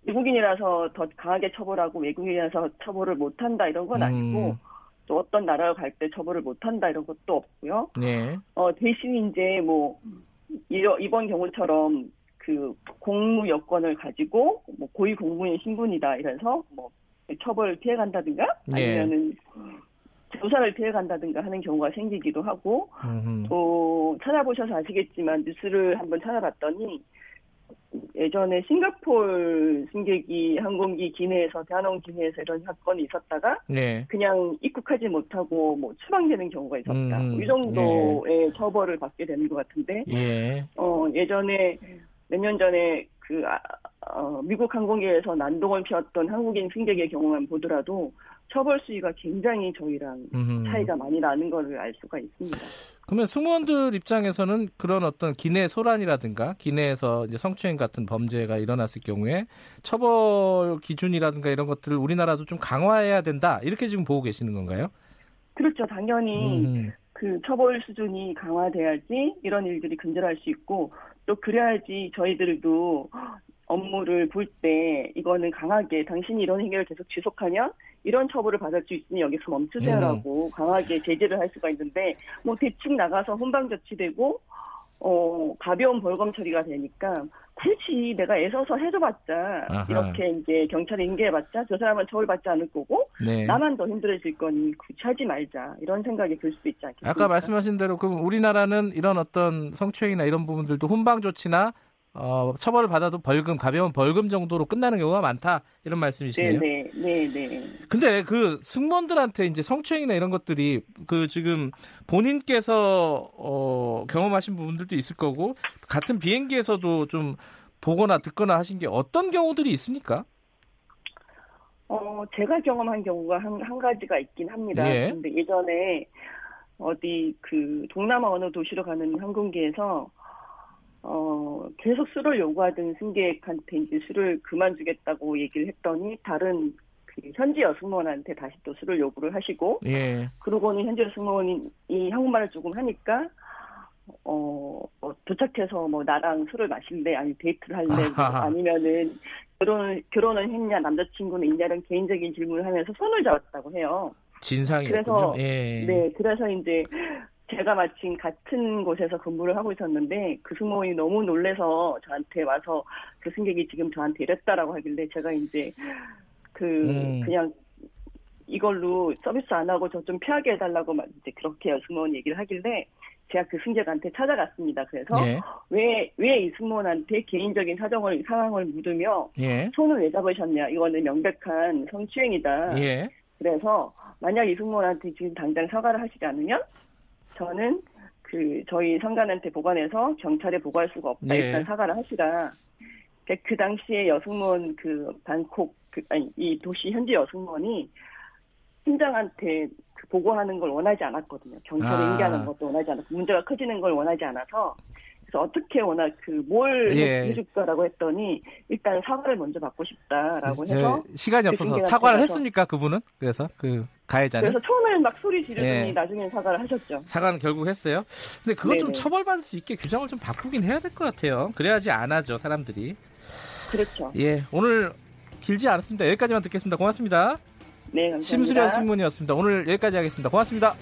미국인이라서 더 강하게 처벌하고 외국인이라서 처벌을 못한다 이런 건 아니고 음. 또 어떤 나라를 갈때 처벌을 못한다 이런 것도 없고요. 네. 어, 대신 이제 뭐 이러- 이번 경우처럼 그 공무 여건을 가지고 뭐 고위 공무원 신분이다 이래서 뭐 처벌을 피해 간다든가 네. 아니면은 조사를 피해 간다든가 하는 경우가 생기기도 하고 음흠. 또 찾아보셔서 아시겠지만 뉴스를 한번 찾아봤더니 예전에 싱가폴 승객이 항공기 기내에서 대한항공 기내에서 이런 사건이 있었다가 네. 그냥 입국하지 못하고 뭐 추방되는 경우가 있었다. 음, 이 정도의 처벌을 받게 되는 것 같은데 예. 어, 예전에 몇 년 전에 그 아, 어, 미국 항공기에서 난동을 피웠던 한국인 승객의 경우만 보더라도 처벌 수위가 굉장히 저희랑 음흠. 차이가 많이 나는 것을 알 수가 있습니다. 그러면 승무원들 입장에서는 그런 어떤 기내 소란이라든가 기내에서 이제 성추행 같은 범죄가 일어났을 경우에 처벌 기준이라든가 이런 것들을 우리나라도 좀 강화해야 된다 이렇게 지금 보고 계시는 건가요? 그렇죠. 당연히 음. 그 처벌 수준이 강화돼야지 이런 일들이 근절할 수 있고 또 그래야지 저희들도 업무를 볼 때 이거는 강하게 당신이 이런 행위를 계속 지속하면 이런 처벌을 받을 수 있으니 여기서 멈추세요라고 강하게 제재를 할 수가 있는데 뭐 대충 나가서 혼방 조치되고 어 가벼운 벌금 처리가 되니까 굳이 내가 애써서 해줘봤자 아하. 이렇게 이제 경찰에 인계해봤자 저 사람은 처벌받지 않을 거고 네. 나만 더 힘들어질 거니 굳이 하지 말자 이런 생각이 들 수도 있지 않겠습니까? 아까 말씀하신 대로 그럼 우리나라는 이런 어떤 성추행이나 이런 부분들도 훈방 조치나 어, 처벌을 받아도 벌금 가벼운 벌금 정도로 끝나는 경우가 많다 이런 말씀이시네요. 네네 네 네 근데 그 승무원들한테 이제 성추행이나 이런 것들이 그 지금 본인께서 어, 경험하신 부분들도 있을 거고 같은 비행기에서도 좀 보거나 듣거나 하신 게 어떤 경우들이 있습니까? 어 제가 경험한 경우가 한, 한 가지가 있긴 합니다. 예. 근데 예전에 어디 그 동남아 어느 도시로 가는 항공기에서 어 계속 술을 요구하던 승객한테 이제 술을 그만 주겠다고 얘기를 했더니 다른 그 현지 여승무원한테 다시 또 술을 요구를 하시고 예. 그러고는 현재 승무원이 이 한국말을 조금 하니까 어, 뭐 도착해서 뭐 나랑 술을 마실래 아니 데이트를 할래 뭐. 아니면은 결혼 결혼을 했냐 남자친구는 있냐는 개인적인 질문을 하면서 손을 잡았다고 해요. 진상이었군요. 그래서 예. 네 그래서 이제 제가 마침 같은 곳에서 근무를 하고 있었는데 그 승무원이 너무 놀래서 저한테 와서 그 승객이 지금 저한테 이랬다라고 하길래 제가 이제 그 음. 그냥 이걸로 서비스 안 하고 저 좀 피하게 해달라고 막 이제 그렇게 승무원 얘기를 하길래 제가 그 승객한테 찾아갔습니다. 그래서 예. 왜왜이 승무원한테 개인적인 사정을 상황을 묻으며 예. 손을 왜 잡으셨냐 이거는 명백한 성추행이다. 예. 그래서 만약 이 승무원한테 지금 당장 사과를 하시지 않으면 저는 그 저희 상관한테 보관해서 경찰에 보고할 수가 없다. 예. 일단 사과를 하시라. 그- 그 당시에 여승무원 그 방콕 그 아니 이 도시 현지 여승무원이 팀장한테 그 보고하는 걸 원하지 않았거든요. 경찰에 아. 인계하는 것도 원하지 않았고 문제가 커지는 걸 원하지 않아서 어떻게 원하 그뭘 예. 해줄까라고 했더니 일단 사과를 먼저 받고 싶다라고 저- 해서 시간이 그 없어서 승객한테 사과를 했습니까 그분은? 그래서 그 가해자는 그래서 처음에는 막 소리 지르더니 예. 나중엔 사과를 하셨죠. 사과는 결국 했어요. 근데 그거 좀. 처벌받을 수 있게 규정을 좀 바꾸긴 해야 될 것 같아요. 그래야지 안 하죠 사람들이. 그렇죠. 예, 오늘 길지 않았습니다. 여기까지만 듣겠습니다. 고맙습니다. 네, 감사합니다. 심수련 신문이었습니다. 오늘 여기까지 하겠습니다. 고맙습니다.